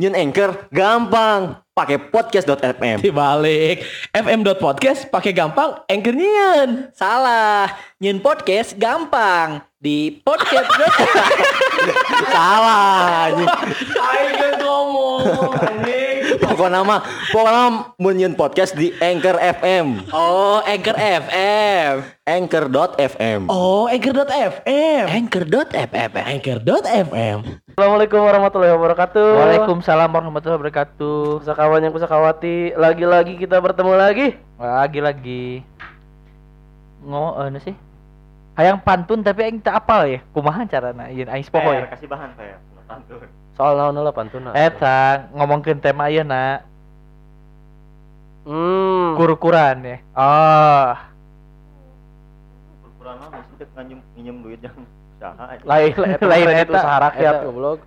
Nyun Anchor gampang, pakai podcast.fm. Dibalik fm.podcast pakai gampang anchor nyian. Salah, nyun podcast gampang di podcast. Salah. anjing. Ayo ngomong. Pokoknya mah, pokoknya mun nyun podcast di Anchor FM. oh, Anchor FM. Anchor.fm. Oh, anchor.fm. Anchor.fm. Anchor.fm. Assalamualaikum warahmatullahi wabarakatuh. Waalaikumsalam warahmatullahi wabarakatuh. Pusakawan yang pusakawati, lagi-lagi kita bertemu lagi. Lagi-lagi ngo anu sih. Hayang pantun tapi aing tak apal ya. Kumaha carana ieu aing poho ya. kasih bahan saya. Pantun. Soal naon lah pantun. Eta ngomongkeun tema ayeuna Hmm. kurukuran ya. Oh, Kurang mah mesti nganjem nginjem duit yang usaha. Lain lain Lain kredit eta. usaha rakyat goblok.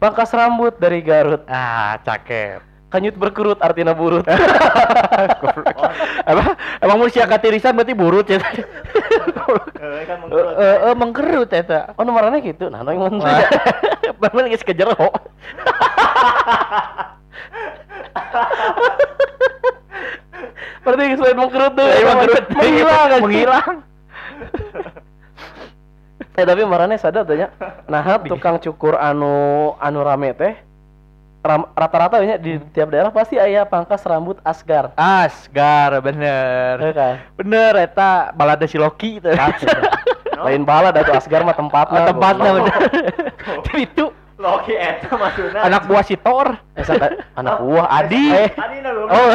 Pangkas rambut dari Garut. ah cakep. Kanyut berkerut artinya burut. Emang emang mun sia katirisan berarti burut ya. kan Eh eh, eh, mengkerut eta. oh nomornya gitu. Nah, mun Wah. Bener geus ke jero. Berarti selain mengkerut tuh. Lain mengkerut. Menghilang kan. Menghilang. Eh tapi marane sadar tanya. Nah, tukang cukur anu anu rame teh rata-rata nya di tiap daerah pasti aya pangkas rambut asgar. Asgar bener. Heuh kan? Bener eta balada si Loki teh. Lain bala da tuh asgar mah tempatna. Oh, tempatnya bener. Itu Loki eta maksudna. anak buah si Thor. Eh, anak buah Adi. Eh. Adina lu. Oh,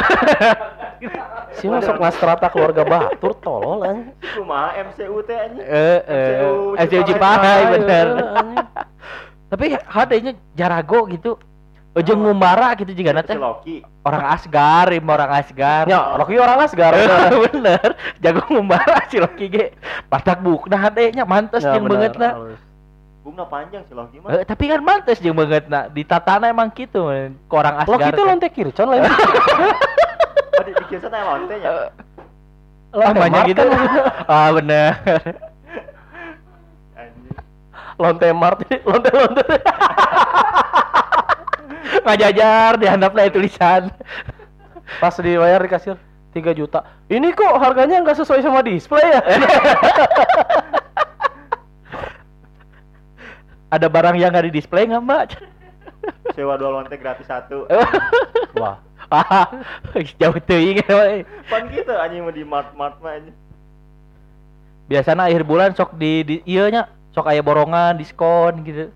Si masuk ngastrata keluarga Batur tolol anjing. Kumaha MCU teh anjing. eh eh MCU Ayo, bener. Tapi hadenya jarago gitu. Ujung ngumbara gitu juga Si nanti Loki. orang Asgar, im orang Asgar. Ya, Rocky orang asgar. bener, jago ngumbara si Loki ge. Patak buk nah hadenya mantes Ya, jeung banget nah. Bungna panjang si Loki mah. Eh, tapi kan mantes jeung banget nah. Di tatana emang gitu men. ke orang Asgar. Loki itu teh. lonte kircon lain. Oh, di teh lonte nya. Banyak gitu. kan ah bener. Lonte Mart, lonte lonte. Ngajajar dihandapna tulisan. Pas dibayar di kasir 3 juta. Ini kok harganya nggak sesuai sama display ya? Ada barang yang nggak di display nggak mbak? Sewa dua lonte gratis satu. Wah, Ah, jauh teuing we. Pan gitu anjing mau di mart-mart mah anjing. Biasanya akhir bulan sok di, di iya nya sok aya borongan diskon gitu.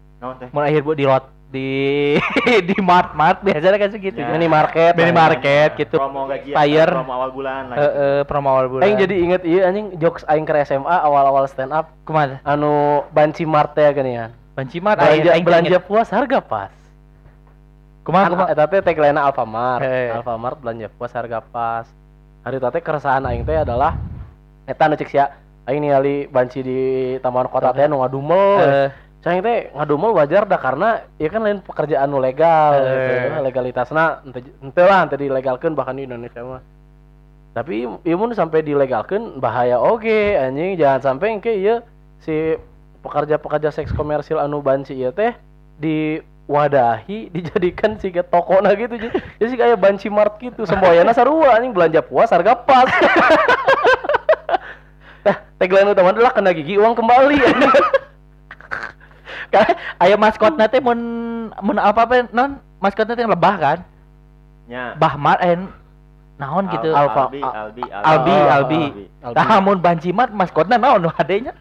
Mau akhir bu di lot di di mart mart biasanya kan segitu. Ya. minimarket. Minimarket gitu. Promo gajian, Fire. promo awal bulan lah. Eh eh, promo awal bulan. Aing jadi inget iya anjing jokes aing ke SMA awal-awal stand up ke mana? anu banci mart ya gini ya. Banci mart Belanja, aing- aing belanja puas harga pas. Kumaha Kan kumaha? eta teh tagline Alfamart. Heh. Alfamart belanja puas harga pas. Hari teh keresahan aing teh adalah eta nu cek sia aing ningali banci di taman kota teh nu ngadumel. Eh, Cang teh ngadumel wajar dah karena ya kan lain pekerjaan nu legal Eh. gitu. legalitasna ente ente lah ente dilegalkeun bahkan di Indonesia mah. Tapi ieu mun sampai dilegalkeun bahaya oge anjing jangan sampai engke ieu si pekerja-pekerja seks komersil anu banci ieu teh diwadahi dijadikan siga tokona gitu jadi jadi kayak banci mart gitu semboyana sarua anjing belanja puas harga pas Nah, tagline utama adalah kena gigi uang kembali aya maskotna teh mun mun apa apa non maskotna teh lebah kan? Nya. Bahmar eh naon gitu. Al- Alfa- Albi, Al- Albi, Albi, Oh, Albi. Albi. Tah mun banci mart maskotna naon nu hadenya?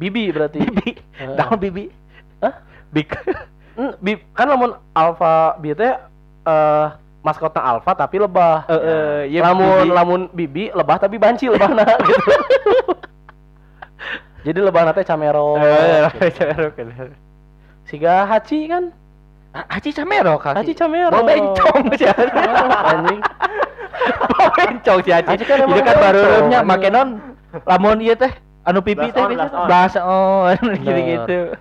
Bibi berarti. Bibi. Heeh. Naon bibi? Hah? Big. Hmm, bi- kan lamun alfa bieu teh eh maskotna alfa tapi lebah. Heeh, ya lamun bibi. lamun bibi lebah tapi banci lebahna gitu. Jadi lebahna teh camero. Gitu. Siga haci kan? Haji camero kan. Haci camero. Mau bencong sih. Anjing. Mau bencong si Haji. Haji kan kan baru remnya anjing. make non lamun ieu teh anu pipi teh on. blast on gitu-gitu.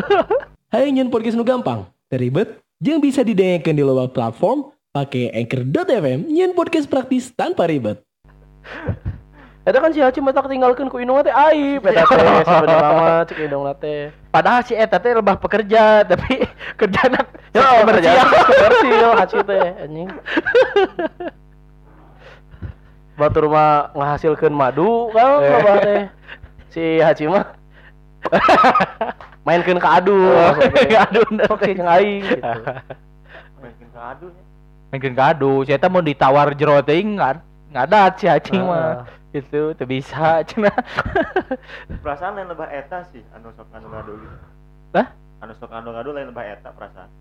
Hai nyun podcast nu gampang, teribet, jeung bisa didengarkan di loba platform pakai anchor.fm nyun podcast praktis tanpa ribet. Eta kan si Haji mata tinggalkeun ku indung teh aib eta teh sebenarnya mah cek indung teh. Padahal si eta teh lebah pekerja tapi kerjana Yo, komersial. komersial Haji teh anjing. Batur mah ngahasilkeun madu kan Eh. loba teh. Si Haji mah mainkeun ka adu. Ka adu. Sok jeung aing gitu. Mainin ke adu ya. Mungkin kado, si eta mau ditawar jero teuing nggak nggak ada si Acing mah. Gitu, teu bisa cenah. Perasaan lain lebah eta sih, anu sok ngadu-ngadu gitu. Hah? Anu sok ngadu-ngadu lain lebah eta perasaan.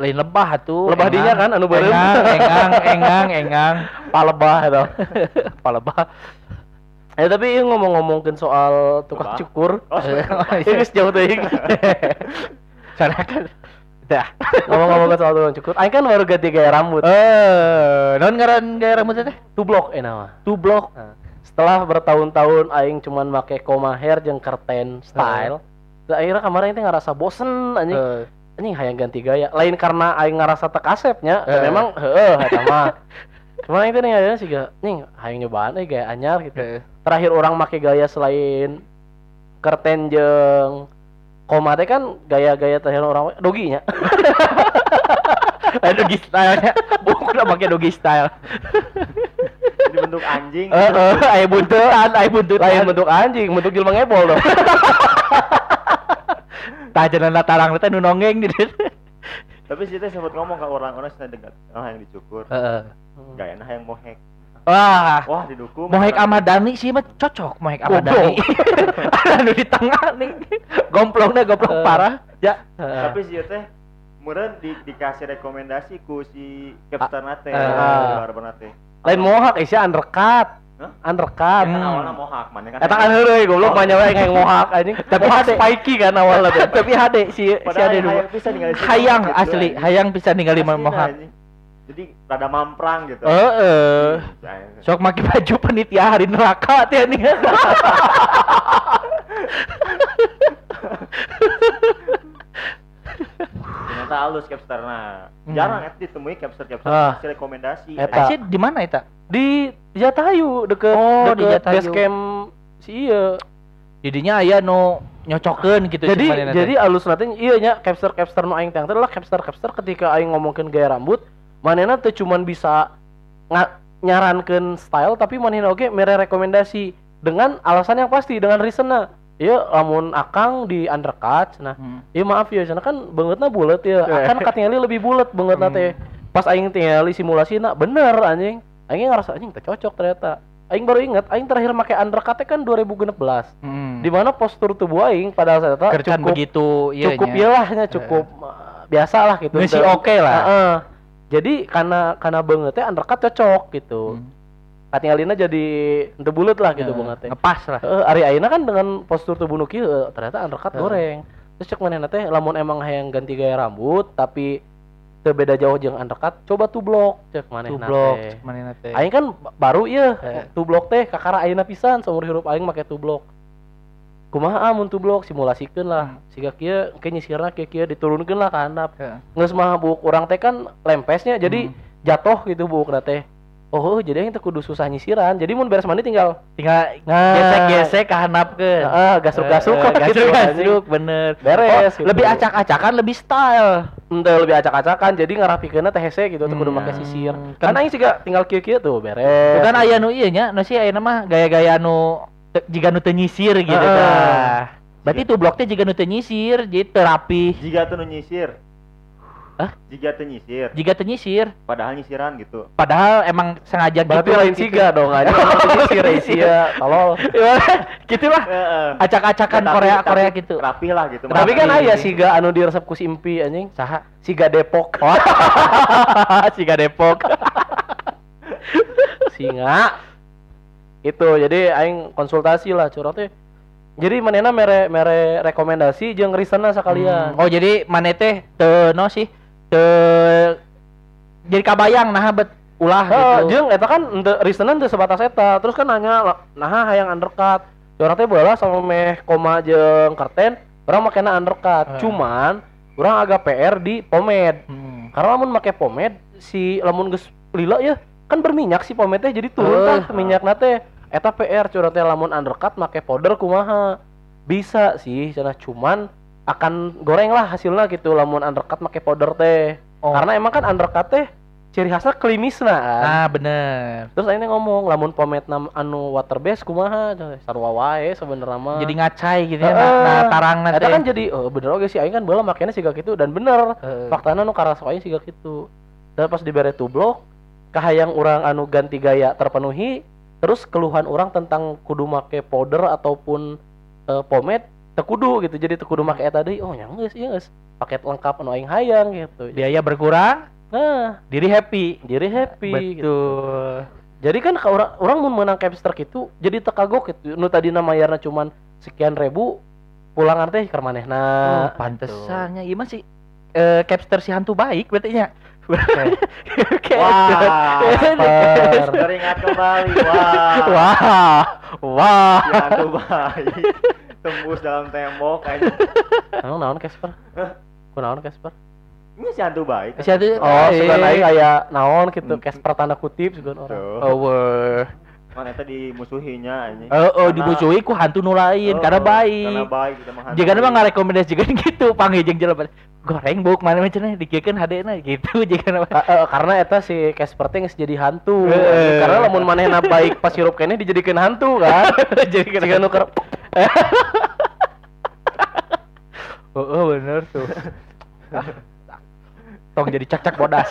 Lain lebah tuh. Lebah dinya kan, anu beureum. Engang, engang, engang, engang. palebah eta. palebah. Eh tapi ieu ngomong-ngomongkeun soal tukang Lebah? cukur. Oh, Ieu geus jauh teuing. Sana kan. Dah. Ngomong-ngomongkeun soal tukang cukur. Aing kan baru ganti gaya rambut. Eh, non ngaran gaya rambut teh? Tublok eh nama. Tublok. Setelah bertahun-tahun aing cuman make koma hair jeung kerten style. Terus akhirnya kemarin teh ngerasa bosen anjing. Eh, Anjing hayang ganti gaya. Lain karena aing ngerasa teu kasepnya, Eh. memang heueuh eta mah. Cuman aing teh nih sih gak, nih hayang nyobaan euy gaya anyar gitu. eh. Terakhir orang make gaya selain kerten jeung koma teh kan gaya-gaya terakhir orang doginya. Eh, dogi style-nya. Bukan udah pakai dogi style. Jadi bentuk anjing. Eh, eh, aya buntutan, aya buntutan. Lain bentuk anjing, bentuk jelma ngebol dong. tajanan tarang teh nu nonggeng di dieu. Tapi sih teh sempat ngomong ke orang-orang sana dekat. Oh, yang dicukur. Heeh. Gayana yang mohek. Wah, Wah, didukung. Mohek Ahmad Dhani sih mah cocok Mohek Ahmad Goblok. Dhani. Anu di tengah nih. Gomplongnya gomplong Eh. parah. Ya. Tapi sih teh Meureun di, dikasih rekomendasi ku si Captain teh, Ah. barber teh. Lain mohak isi undercut. Hah? Undercut. Hmm. Awalnya mohak, mana kan. Eta kan heureuy goblok banyak wae yang mohak anjing. Tapi hade spiky kan awalnya. Tapi hade si si ade dulu. hayang gitu, asli, hayang bisa ninggalin mohak. anjing. Jadi rada mamprang gitu. Heeh. Sok make baju penitia hari neraka teh nih. Ternyata halus capster nah. Hmm. Jarang et ditemui capster-capster Ah. kasih rekomendasi. Eta. Asyik di mana eta? Di Jatayu deket Oh, di deket Jatayu. base camp si iya. Didinya aya nu nyocokeun gitu jadi cuman jadi alus nanti iya nya capster capster nu aing teh adalah capster capster ketika aing ngomongkeun gaya rambut manehna teu cuman bisa nga, nyarankeun style tapi manehna oge mere rekomendasi dengan alasan yang pasti dengan reasonna Iya, lamun akang di undercut, nah, Hmm. iya maaf ya, sana kan bangetna bulat ya, akan katingali lebih bulat bangetna teh. Pas aing tingali simulasi nah bener anjing, aing ngerasa anjing teh cocok ternyata. Aing baru inget, aing terakhir make undercut teh kan 2016 Hmm. di mana postur tubuh aing pada saat itu cukup begitu iya cukup nya. ya lah nya cukup uh, biasa lah gitu Masih oke lah. Heeh. jadi karena karena bangetnya undercut cocok gitu Hmm. Katingalina jadi bulet lah gitu Eh, bangetnya Ngepas lah. Heeh, ari ayeuna kan dengan postur tubuh nu kieu eh, ternyata undercut Heeh. goreng terus cek manehna teh lamun emang hayang ganti gaya rambut tapi teu beda jauh jeung undercut coba tublok cek manehna Tublok teh mana teh. Aing kan ba- baru iya Eh. tublok teh kakara ayeuna pisan seumur hidup aing make tublok. Kumaha mun tublok simulasikeun lah. Hmm. Siga kieu engke nyisirna kieu kieu diturunkeun lah ka handap. Heeh. Geus mah buk urang teh kan lempesnya jadi Hmm. jatuh gitu bukna teh. Oh, jadi aing teh kudu susah nyisiran. Jadi mun beres mandi tinggal tinggal Nah. gesek-gesek ke handapkeun. heeh gasruk-gasruk Eh, lah gitu, anjing. gasruk-gasruk bener. Beres, Oh, gitu. Lebih acak-acakan, lebih style. Ente lebih acak-acakan jadi ngarapikeunna teh hese gitu teh kudu Hmm. make sisir. Kan- aing siga tinggal kieu-kieu tuh beres. Bukan aya nu ieu nya, nu sih aya mah gaya-gaya nu te- jiga nu teu nyisir gitu Heeh. dah. Berarti tuh blok teh jiga nu teu nyisir, jadi teu rapi. Jika tuh nu nyisir. Hah? Jika tuh nyisir, Jiga teu nyisir, padahal nyisiran gitu. padahal emang sengaja Berarti gitu. lain siga dong aja. Nyisir sia tolol. gitu lah. Acak-acakan Korea tapi Korea gitu. Rapi lah gitu. Tapi kan aya siga anu diresep ku si Empi anjing. Saha? Siga Depok. Siga Depok. Singa. Itu jadi aing konsultasi lah curhat teh. Jadi manehna mere mere rekomendasi jeung reasonna sakalian. Oh jadi mana teh teu no sih jadi kabayang nah bet ulah Heeh, gitu. jeung eta kan henteu reasonna teu sebatas eta. Terus kan nanya nah hayang undercut. Curhat teh bola sama meh koma jeung kerten, urang makena undercut. Eh. Cuman urang agak PR di pomade. Hmm. Karena lamun make pomade si lamun geus lila ya kan berminyak si teh jadi turun Eh. tah minyak teh. eta PR curang teh lamun undercut make powder kumaha bisa sih cenah cuman akan goreng lah hasilnya gitu lamun undercut make powder teh Oh. karena emang kan undercut teh ciri khasnya klimisna kan Ah, bener. terus akhirnya ngomong lamun pomade nam anu water base kumaha coy. sarua wae sebenarnya mah Jadi ngacai gitu ya, Heeh. nah, nah tarang nanti. Kan jadi oh bener oke sih aing kan bola makanya siga gitu dan bener Heeh. faktana nu karaso aing siga gitu dan pas dibere tublok kahayang orang anu ganti gaya terpenuhi terus keluhan orang tentang kudu make powder ataupun eh, pomade tekudu gitu jadi tekudu make eta deui oh nya geus ieu geus paket lengkap anu aing hayang gitu biaya berkurang, nah diri happy. diri happy gitu. Betul. jadi kan ka orang orang mun menang capster gitu jadi tekagok gitu nu tadi mayarna cuman sekian ribu pulangan teh keur manehna oh, gitu. pantesannya iya masih eh capster si hantu baik berarti nya. Wah, Casper. teringat kembali. Wah, Wah. Wah. si hantu baik tembus dalam tembok kayaknya. Naon naon Casper? Kunaon Casper? Ini si hantu baik. Si hantu Oh, eh. sudah naik kayak naon gitu Casper tanda kutip juga orang. Oh. Mana tadi dimusuhinya anjing. Oh, oh dibucuhi ku hantu nu lain Oh, karena baik. Karena baik kita mah hantu. Jika mah ngarekomendasi juga gitu panggil jelema goreng buk mana macamnya dikiekeun hadena gitu jika nama Ka- eh, karena eta si Casper teh jadi hantu. Eh. Karena lamun manehna baik pas hirup kene dijadikeun hantu kan. jadi Jika nu keur oh, oh bener tuh tong jadi cak cak bodas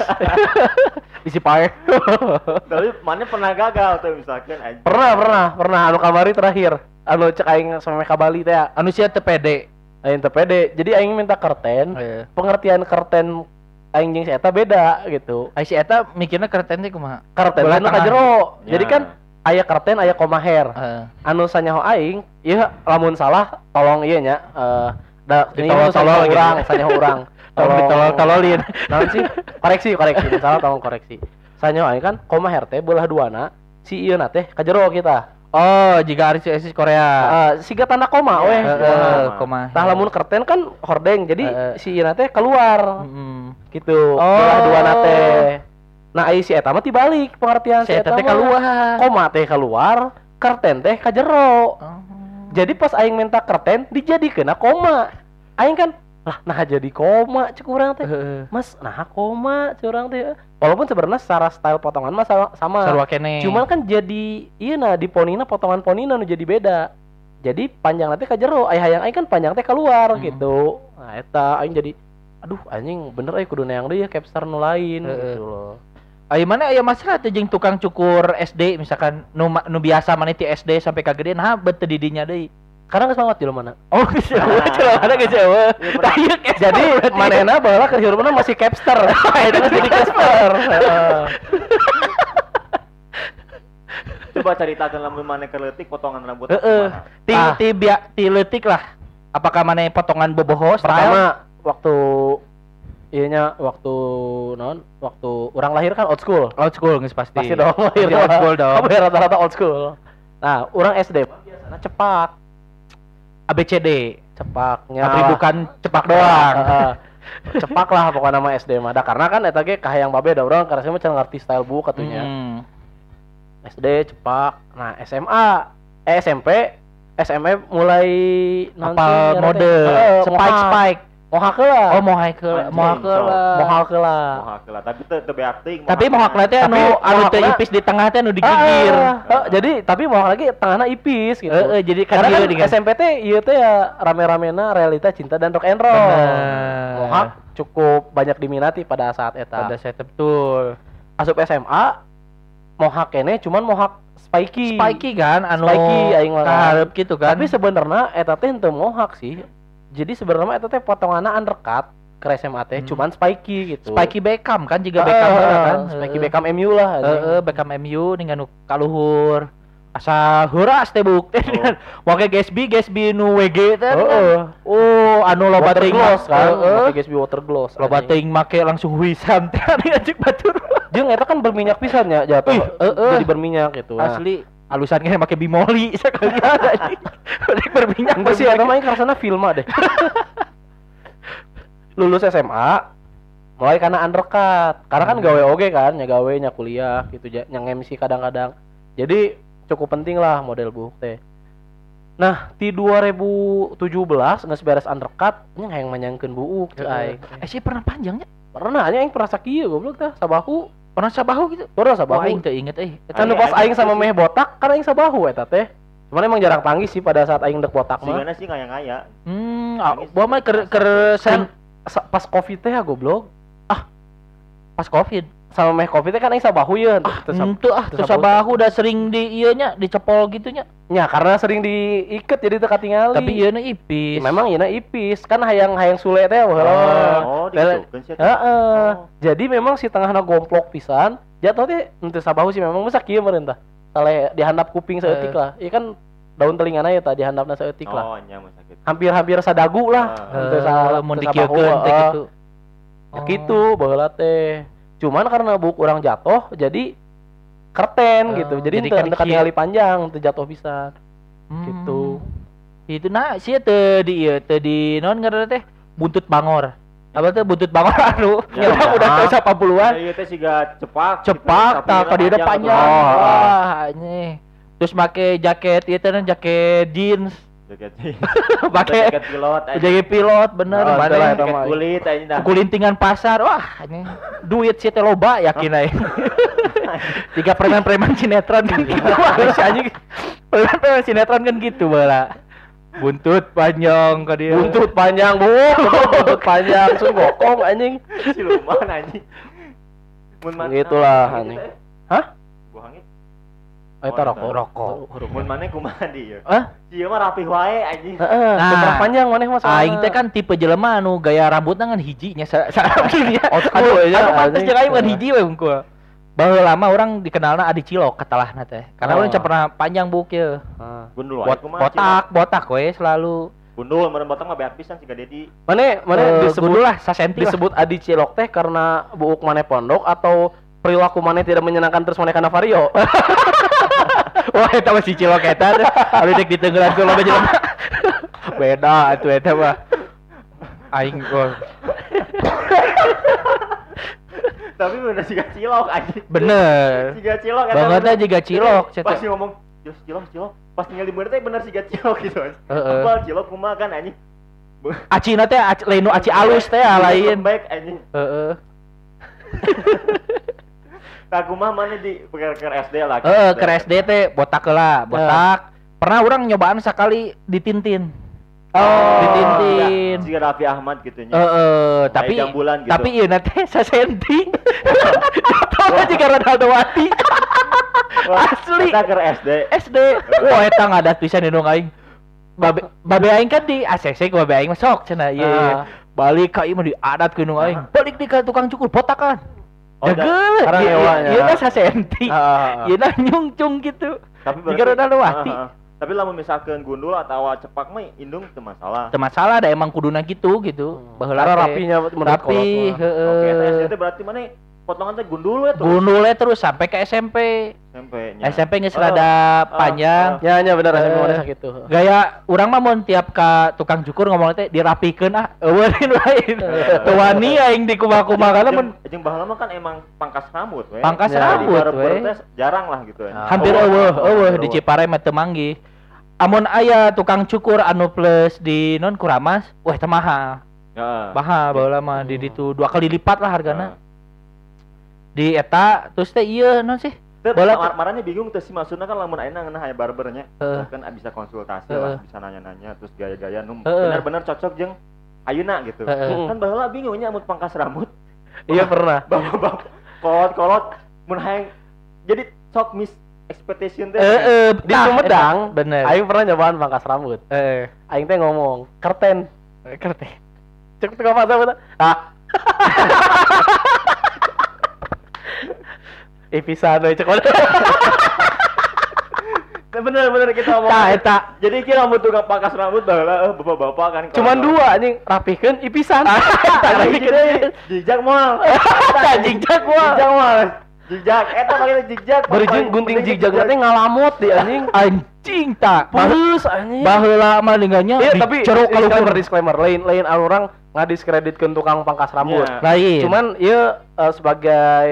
isi pae Tapi mana pernah gagal tuh misalkan anjing. pernah pernah pernah anu kamari terakhir anu cek aing sama Bali teh ya. anu sia teu pede aing teu pede. Jadi aing minta kerten. Pengertian kerten aing jeung si eta beda gitu. Ai si eta mikirna kereten teh kumaha Kerten anu ka tengah. jero. Ya. Jadi kan aya kerten aya koma hair. Heeh. anu sanyaho aing ieu lamun salah tolong ieu nya eh da ini Ditolol-tolol anu sanyaho gitu. urang Tolong ditolol-tololin. naon sih? Koreksi koreksi. Salah tolong koreksi. Sanyaho aing kan koma hair teh belah duana si ieu na teh ka jero kita. Oh jika Aris Asis Korea. Eh siga tanda koma weh. Iya, Heeh, koma. tah lamun kerten kan hordeng jadi Heeh. si ieu na teh keluar. Mm. gitu. Oh. belah duana teh. Nah ai si eta mah tibalik pengertian si eta teh keluar. Koma teh keluar kerten teh ka jero Oh. jadi pas aing minta kerten dijadikeun koma. Aing kan lah nah jadi koma cek urang teh. Mas nah koma cek urang teh. Walaupun sebenarnya secara style potongan mah sama, sama. sarua kene. Cuman kan jadi iya nah di ponina potongan ponina nu jadi beda. Jadi panjang nanti ka jero aya hayang aing kan panjang teh keluar Hmm. gitu. Nah eta aing jadi aduh anjing bener euy kudu neang deui ya capstar nu lain gitu loh. Ayo mana aya masalah teh jeung tukang cukur SD misalkan nu, nu biasa mana ti SD sampai ka gede nah bete didinya deui. Karena geus banget jelema mana Oh, geus eueuh. Tah ieu kes jadi manehna baheula keur hirupna masih capster itu jadi capster. Coba ceritakan lamun mana keletik potongan rambut. Heeh. Ti Ah. ti bia, ti leutik lah. Apakah mana potongan boboho style? pertama waktu Iya waktu non waktu orang lahir kan old school old school geus pasti. pasti dong lahir old school dong. Kamu ya rata-rata old school nah orang SD biasanya cepak ABCD. cepaknya Tapi bukan cepak doang. Heeh. cepak lah pokoknya nama SD mah karena kan eta ge kahayang babe da urang karena saya mah can ngarti style bu katunya Hmm. SD cepak nah SMA eh SMP SMP mulai ngaranna mode spike spike. Mohak heula Oh, mohak heula, Anjing, mohak sok. heula. mohak heula Mohak lah, tapi teu teu beakting. Tapi mohak teh anu anu teh mohakna- ipis di tengah teh anu digigir. Ah, ah, jadi tapi mohak lagi tengahnya ipis gitu Heeh, jadi kan Karena kan SMP teh ieu teh ya rame-ramena realita cinta dan rock and roll. Mohak cukup banyak diminati pada saat eta. pada set betul. Asup SMA mohak kene cuman mohak spiky. Spiky kan anu Spiky, aing mah. kaharep gitu kan. Tapi sebenarnya eta teh henteu mohak sih. Jadi sebenarnya eta teh potonganna undercut ke SMA teh Hmm. cuman spiky gitu. Spiky Beckham kan juga Beckham heula kan. Spiky Beckham MU lah. anjing. Heeh, Beckham MU dengan kaluhur. Asa heuras teh buk teh wake Gatsby Gatsby nu WG teh. Heeh. Oh, anu loba Water teuing gloss kan. Pakai Gatsby water gloss. Loba anjing. teuing make langsung wisam teh ngajak batur. Jeung eta kan berminyak pisan ya jatuh. Heeh. Jadi berminyak gitu. Nah, Asli alusan kayaknya make bimoli sekalian. Balik berminyak Enggak sih, mah karena filma deh. Lulus SMA mulai karena undercut. Karena kan Hmm. gawe oge kan, nya gawe nya kuliah gitu nya MC kadang-kadang. Jadi cukup penting lah model buuk teh nah di 2017 nggak beres undercut nya yang manyangkeun buuk cai Heeh. Eh sih pernah panjangnya. pernah nya yang pernah sakieu goblok tah sabahu Pernah sabahu gitu. pernah sabahu aing teu inget eh. Eta kan Aing- pas aing sama meh botak kan aing sabahu eta teh cuman emang jarang panggil sih pada saat aing dek botak mah Singana sih ngaya ngaya. Hmm, ah, gua mah ker ker sen kan sa- pas covid teh ya goblok pas Covid. Sama meh covid kan aing sabahu ya Ah, itu ah, terus sabahu. udah sering di ieu nya dicepol gitunya. nya karena sering diikat jadi teu katingali Tapi ieu ipis. memang ieu ipis kan hayang hayang sule teh baheula Oh. Heeh. Oh. Jadi memang si tengahna gomplok pisan, jatuh teh henteu sabahu sih memang masa kieu meureun tah. Sale dihandap kuping saeutik Eh. lah. Ieu kan daun telingana ya tah dihandapna saeutik lah. Oh, sakit. Hampir-hampir sadagu lah. Ah. Henteu sa- teh heeh. gitu. Ya gitu baheula teh. Cuman karena buk orang jatuh jadi kerten Eh, gitu. Jadi kan kieu. katingali panjang, henteu jatuh pisan. Hmm. Gitu. Itu nah sih teu di ieu teu di naon ngaranna teh buntut bangor. Apa tuh buntut bangor anu? Ya, Ya, udah ah. tahun 80-an. Iya teh siga cepak. Cepak gitu, ka dia panjang. Oh, ah. Wah, anjing. Terus make jaket ieu teh jaket jeans, Jaket. pakai jaket pilot. aja. jaket pilot bener Oh, mana. Jaket kulit aja kulintingan pasar wah ini duit sih teh loba yakin aja tiga preman-preman sinetron kan gitu Masih anjing preman-preman sinetron kan gitu bala buntut panjang ke dia Buntut panjang, Bu. Buntut panjang, sun bokong anjing. Siluman anjing. Gitulah, anjing. gitu, eh. Hah? Buah hangit. Oh, rokok. rokok Mun mana kumaha di ieu? Hah? Ieu mah rapih wae anjing. Heeh, Nah. nah. panjang maneh mah soalna. aing teh kan tipe jelema anu gaya rambutna kan hijinya sa sa gini ya Oh, aduh aduh, ya, anu pantes jeung aing mah hiji we unggul Baheula lama orang dikenalna Adi Cilok katalahna teh. Karena Oh. orang pernah panjang buk ye. Ah. Gundul wae kumaha. botak, botak we selalu. Gundul meureun botak mah beak pisan siga Dedi. Maneh maneh Eh, disebut gundul lah sasenti lah. disebut Adi Cilok teh karena buuk maneh pondok atau perilaku maneh tidak menyenangkan terus maneh kana vario. Wah, eta mah si Cilok eta. Anu dek ditenggelan ku loba jelema. Beda atuh eta mah. Aing gol. Tapi bener siga cilok anjing. Bener. Siga cilok eta Bangetnya bener. juga cilok, Jadi, cetek. Pas dia ngomong, "Jos cilok, cilok." Pas ningali bener teh bener siga cilok gitu. Heeh. Apal cilok kumaha kan anjing. Acina teh aci, lain aci alus teh lain. Baik anjing. Heeh. Kumaha mana di ke SD lah. Heeh, ke SD teh botak heula, botak. Pernah orang nyobaan sekali ditintin. Oh, ditintin. Siga Raffi Ahmad gitu nya. Heeh, tapi jambulan gitu. tapi ieu teh sasenti. Tahu juga Ronaldo Wati. asli. Kita ke SD. SD. Wah, eta ngadat pisan di aing. Babe babe aing kan di ACC ku babe aing mah sok cenah. Ah. Balik ka ieu mah diadat nu aing. Balik di ka tukang cukur botakan. Oh, Degel. sekarang Ieu- hewanya. Ieu mah sasenti. Ah. Ieu mah nyungcung gitu. Tapi Jika Ronaldo Wati. Ah, ah, ah. Tapi lamun misalkan gundul atau cepak mah indung teu masalah. Teu masalah da emang kuduna gitu gitu. Baheula Karena teh. rapinya menurut rapi, heeh. Oke, teh berarti mana potongan teh gundul ya tuh. Gundulnya terus sampai ke SMP. SMP nya. SMP geus Oh, rada panjang. Ya nya bener SMP Eh. maneh sakitu. Gaya urang mah mun tiap ka tukang cukur ngomong teh dirapikeun ah eueurin wae. Teu wani aing di kumaha-kumaha kana mun Jeung baheula mah kan emang pangkas rambut we. Pangkas Ya, rambut, we. jarang lah gitu ya. Hampir eueuh eueuh di Cipare mah teu manggih. Amun aya tukang cukur anu plus di non Kuramas, wah teu mahal. Heeh. Mahal baheula mah di ditu dua kali lipat lah hargana. Di eta terus teh ieu non sih? Bola mar- marahnya bingung tuh sih maksudnya kan lamun ayeuna ngeunah aya barbernya. Heeh. Kan bisa konsultasi Heeh. lah, bisa nanya-nanya terus gaya-gaya nu Heeh. bener-bener cocok jeung ayeuna gitu. Heeh. Kan baheula bingungnya mun pangkas rambut Iya pernah. bapak-bapak kolot-kolot mun hayang jadi sok miss expectation teh. Heeh, Di Sumedang, bener. Aing pernah nyobaan pangkas rambut. Eh, Aing teh ngomong, kerten. kerti. Cek apa apa. Ah. Eh pisan we cek mana. Bener-bener kita ngomong. Tah eta Jadi kira rambut tukang pangkas rambut baheula eh bapak-bapak kan. Cuman dua anjing, rapihkeun ipisan. Rapihkeun jijak moal. Tah, jigjag moal. Jijak moal. Jijak eta pakai jijak. Berjing gunting jigjag teh ngalamut di anjing. anjing tak. Bagus anjing. Baheula mah Iya tapi ceruk kalau disclaimer disclaimer lain lain anu orang ngadiskreditkeun tukang pangkas rambut. Iya. lain. Cuman ieu eh, sebagai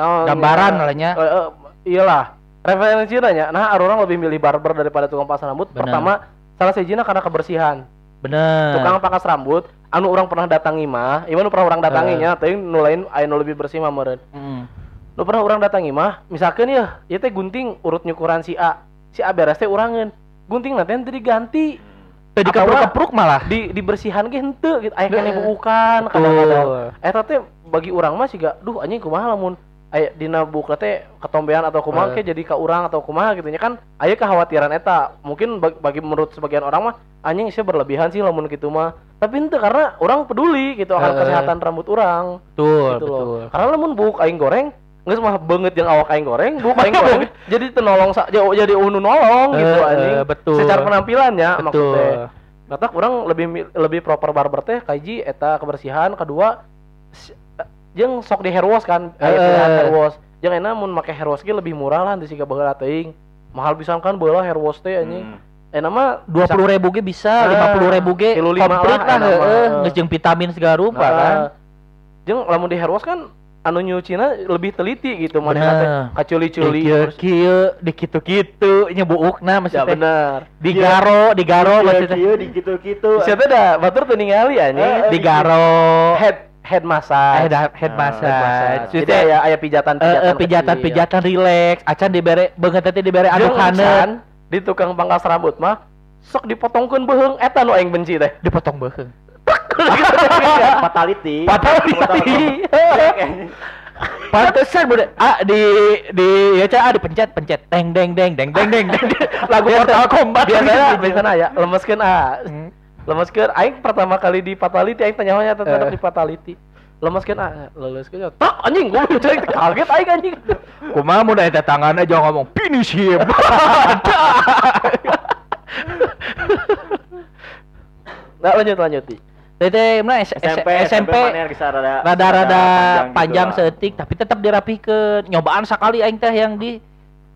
naon Gambaran ya, lah nya. eh, eh, iyalah referensi nya nah orang lebih milih barber daripada tukang pasang rambut Bener. pertama salah sejina karena kebersihan bener tukang pangkas rambut anu orang pernah datangi mah ieu nu pernah orang datanginya tapi nu lain aya nu lebih bersih mah meureun Mm. Nu pernah orang datangi mah? Misalkan ya ieu teh gunting urut nyukuran si A. Si A beres teh urangeun gunting nanti teh diganti. Tadi Atau kepruk-kepruk malah. Di dibersihan ge henteu gitu. Aya kene Bener. buukan kadang-kadang. Eta teh bagi urang mah siga duh anjing kumaha lamun? Aya dina buku teh ketombean atau kumaha Eh. ke jadi ka urang atau kumaha gitu. Nya kan aya kekhawatiran eta. Mungkin bag- bagi menurut sebagian orang mah anjing sih berlebihan sih lamun gitu mah. Tapi ente karena orang peduli gitu akan Eh. kesehatan rambut orang betul gitu loh. betul. Karena lamun buk aing goreng nggak mah banget yang awak aing goreng buk aing goreng. Jadi tenolong jadi jadi unu nolong gitu Eh, anjing. eh, betul. Secara penampilannya betul. maksudnya. Kata orang lebih lebih proper barber teh kaji eta kebersihan kedua si- eh, jeung sok di hair wash kan Eh. pilihan hair wash. Jeung enak mun make hair wash ge lebih murah lah di siga baheula teuing mahal pisan kan baheula hair wash teh anjing. Hmm. enak mah dua puluh ribu ge bisa lima puluh ribu ge komplit lah, lah Eh. jeung vitamin segala rupa Nah, kan. jeung lamun di hair wash kan anu nyucina lebih teliti gitu mana Bener. kaculi-culi kieu kieu di kitu-kitu nya buukna ya maksudnya. Bener di garo di garo Kieu, maksudnya. kieu, di gitu-gitu. siapa dah? Batur teu ningali anjing. Eh, di garo head head massage eh dah head Ah, massage Jadi Maksudnya, aya aya pijatan eh, eh, pijatan pijatan relax. Acan dibere beungeut teh dibere anu adukan di tukang pangkas rambut mah sok dipotongkeun beheung. Eta nu aing benci teh. Dipotong beuheung fatality. Fatality. Pantesan bude. Ah di di ya cah ah, dipencet pencet. Deng deng deng deng deng deng lagu Mortal Kombat. biasanya biasanya ya. Lemeskeun ah Hmm. lemeskeun aing pertama kali di fatality aing tanya nya tetep Eh. di fatality. Lemeskeun ah leleskeun tak anjing gua cek kaget aing anjing. Kumaha mun eta tangan aja ngomong finish him. Nah lanjut lanjut Tete mana SMP, SMP mana geus rada rada-rada panjang gitu lah. seetik tapi tetap dirapikeun nyobaan sekali aing teh yang di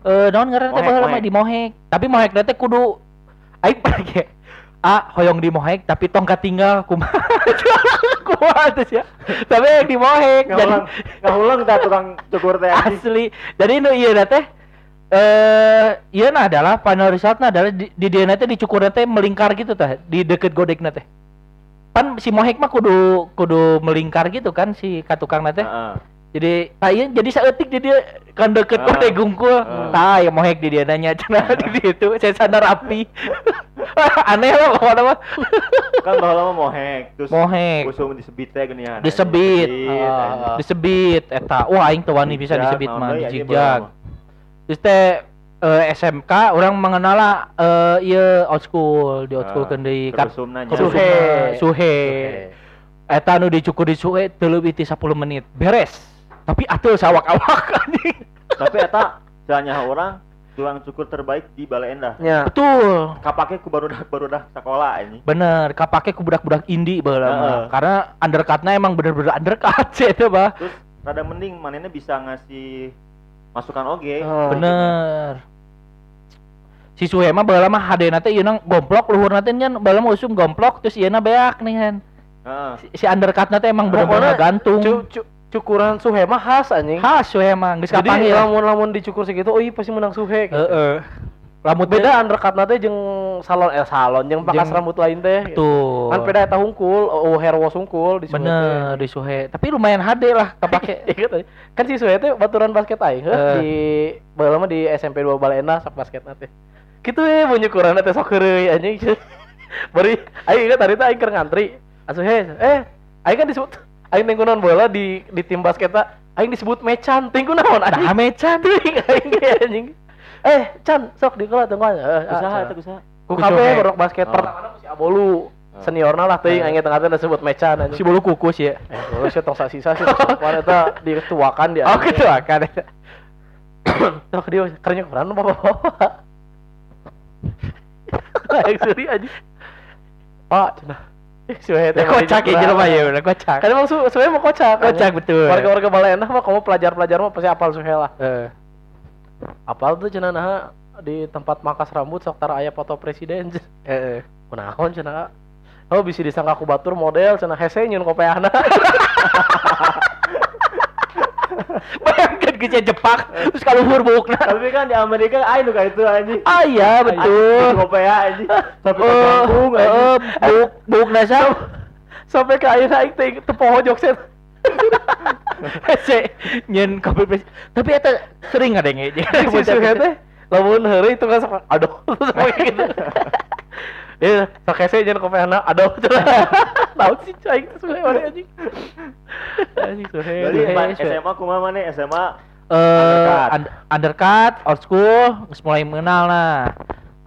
eh naon ngaranna teh baheula mah mohek. di mohek. Tapi mohek teh kudu aing ge ah hoyong di mohek tapi tong katinggal kumaha? Kumaha teh ya tapi yang di mohek jadi Ngahulang, tah tukang cukur teh asli. Jadi nu ieu na teh eh ieu na adalah final resultna adalah di, di dieu teh dicukur teh melingkar gitu teh di deket godekna teh pan si mohek mah kudu kudu melingkar gitu kan si katukang teh Heeh. jadi tah ieu jadi saeutik di dia kan deket Ah. godek gungkul Ah. tah ya mohek di dia nanya cenah di ditu saya sadar api aneh lah pokoknya mah Kan baheula mah mohek, terus mohek usum disebit teh geuningan. disebit Ah. disebit eta wah aing teu wani bisa disebit mah jigjag Terus teh eh, SMK orang mengenal lah eh ieu old school di old school kan di kar- Kerusumna nya. Suhe Suhe Suhe. eta nu dicukur di Suhe teu leuwih ti 10 menit beres tapi atuh sawak-awak anjing Tapi eta cenah orang tukang cukur terbaik di Balai Endah. nya betul Kapake ku barudak-barudak sekolah ini. bener kapake ku budak-budak indie baheula Heeh. karena undercutnya emang bener-bener undercut sih itu bah Terus rada mending manehna bisa ngasih masukan oge. Oh. bener si Suhe mah baheula mah hadena teh ieu gomplok luhurna teh nya baheula mah usum gomplok terus ieu beak nih kan Heeh. si, si undercutnya teh emang bener-bener gantung. cu- cu- cukuran suhe mah khas anjing. Khas Suhe emang geus jadi kapanggil lamun lamun dicukur segitu oh iya pasti menang suhe gitu. heeh. Rambut beda undercut teh jeung salon eh salon jeung pangkas Jeung- rambut lain teh gitu. tuh kan beda eta hungkul oh hair wash hungkul di Suhe bener di Suhe. Tapi lumayan HD lah kepake. Iya kan si Suhe teh baturan basket aing Eh. di baheula mah di SMP 2 Balena sak basket teh kitu we mun nyukuran teh sok heureuy anjing. Bari aing ingat tadi teh aing keur ngantri. Asuh he eh aing kan disebut aing tengkunan bola di di tim basket aing disebut mecan. Tengku naon anjing? Nah mecan. Aing anjing. Eh Chan sok di kelas tengkuan eh Usaha eta usaha. ku kabeh Suhe. borok basket Oh. pertama ku si Abolu. Seniorna lah teuing aing tengah teh disebut mecan anjing. Si bulu kukus ya. Eh, dulu sih tong sisa sih sopan eta dituakan dia. oh gitu akan Tok dia kerennya koran bapak-bapak. Seri aja. Pak, cenah. Eh, suwe teh ya kocak ya jelema ya udah kocak Kan emang su suwe mah kocak. kocak betul Warga-warga Balena mah kamu pelajar-pelajar mah pasti apal suwe lah. Eh, Apal tuh cenah nah di tempat makas rambut sok tara aya foto presiden. eh, Kunaon cenah? Oh bisa disangka ku batur model cenah hese nyun kopeana. bayangkan Geus jepak terus kaluhur bukna. Tapi kan di Amerika ayo kayak itu anjing. Ah iya betul. Kopi ya anjing. Sampai Oh, kampung anjing. buk bukna sa. Sampai ke akhir aing teh teu poho jokset. Hese nyen kopi pres. Tapi eta sering ngadenge. Si Suhe teh lamun heureuy itu kan aduh gitu. Ya, sok hese jeung kopi anak aduh. Tahu sih aing teh Suhe mana anjing. Anjing Suhe. Jadi. SMA kumaha mana SMA eh Undercut. un- undercut, old school, geus mulai mengenal nah.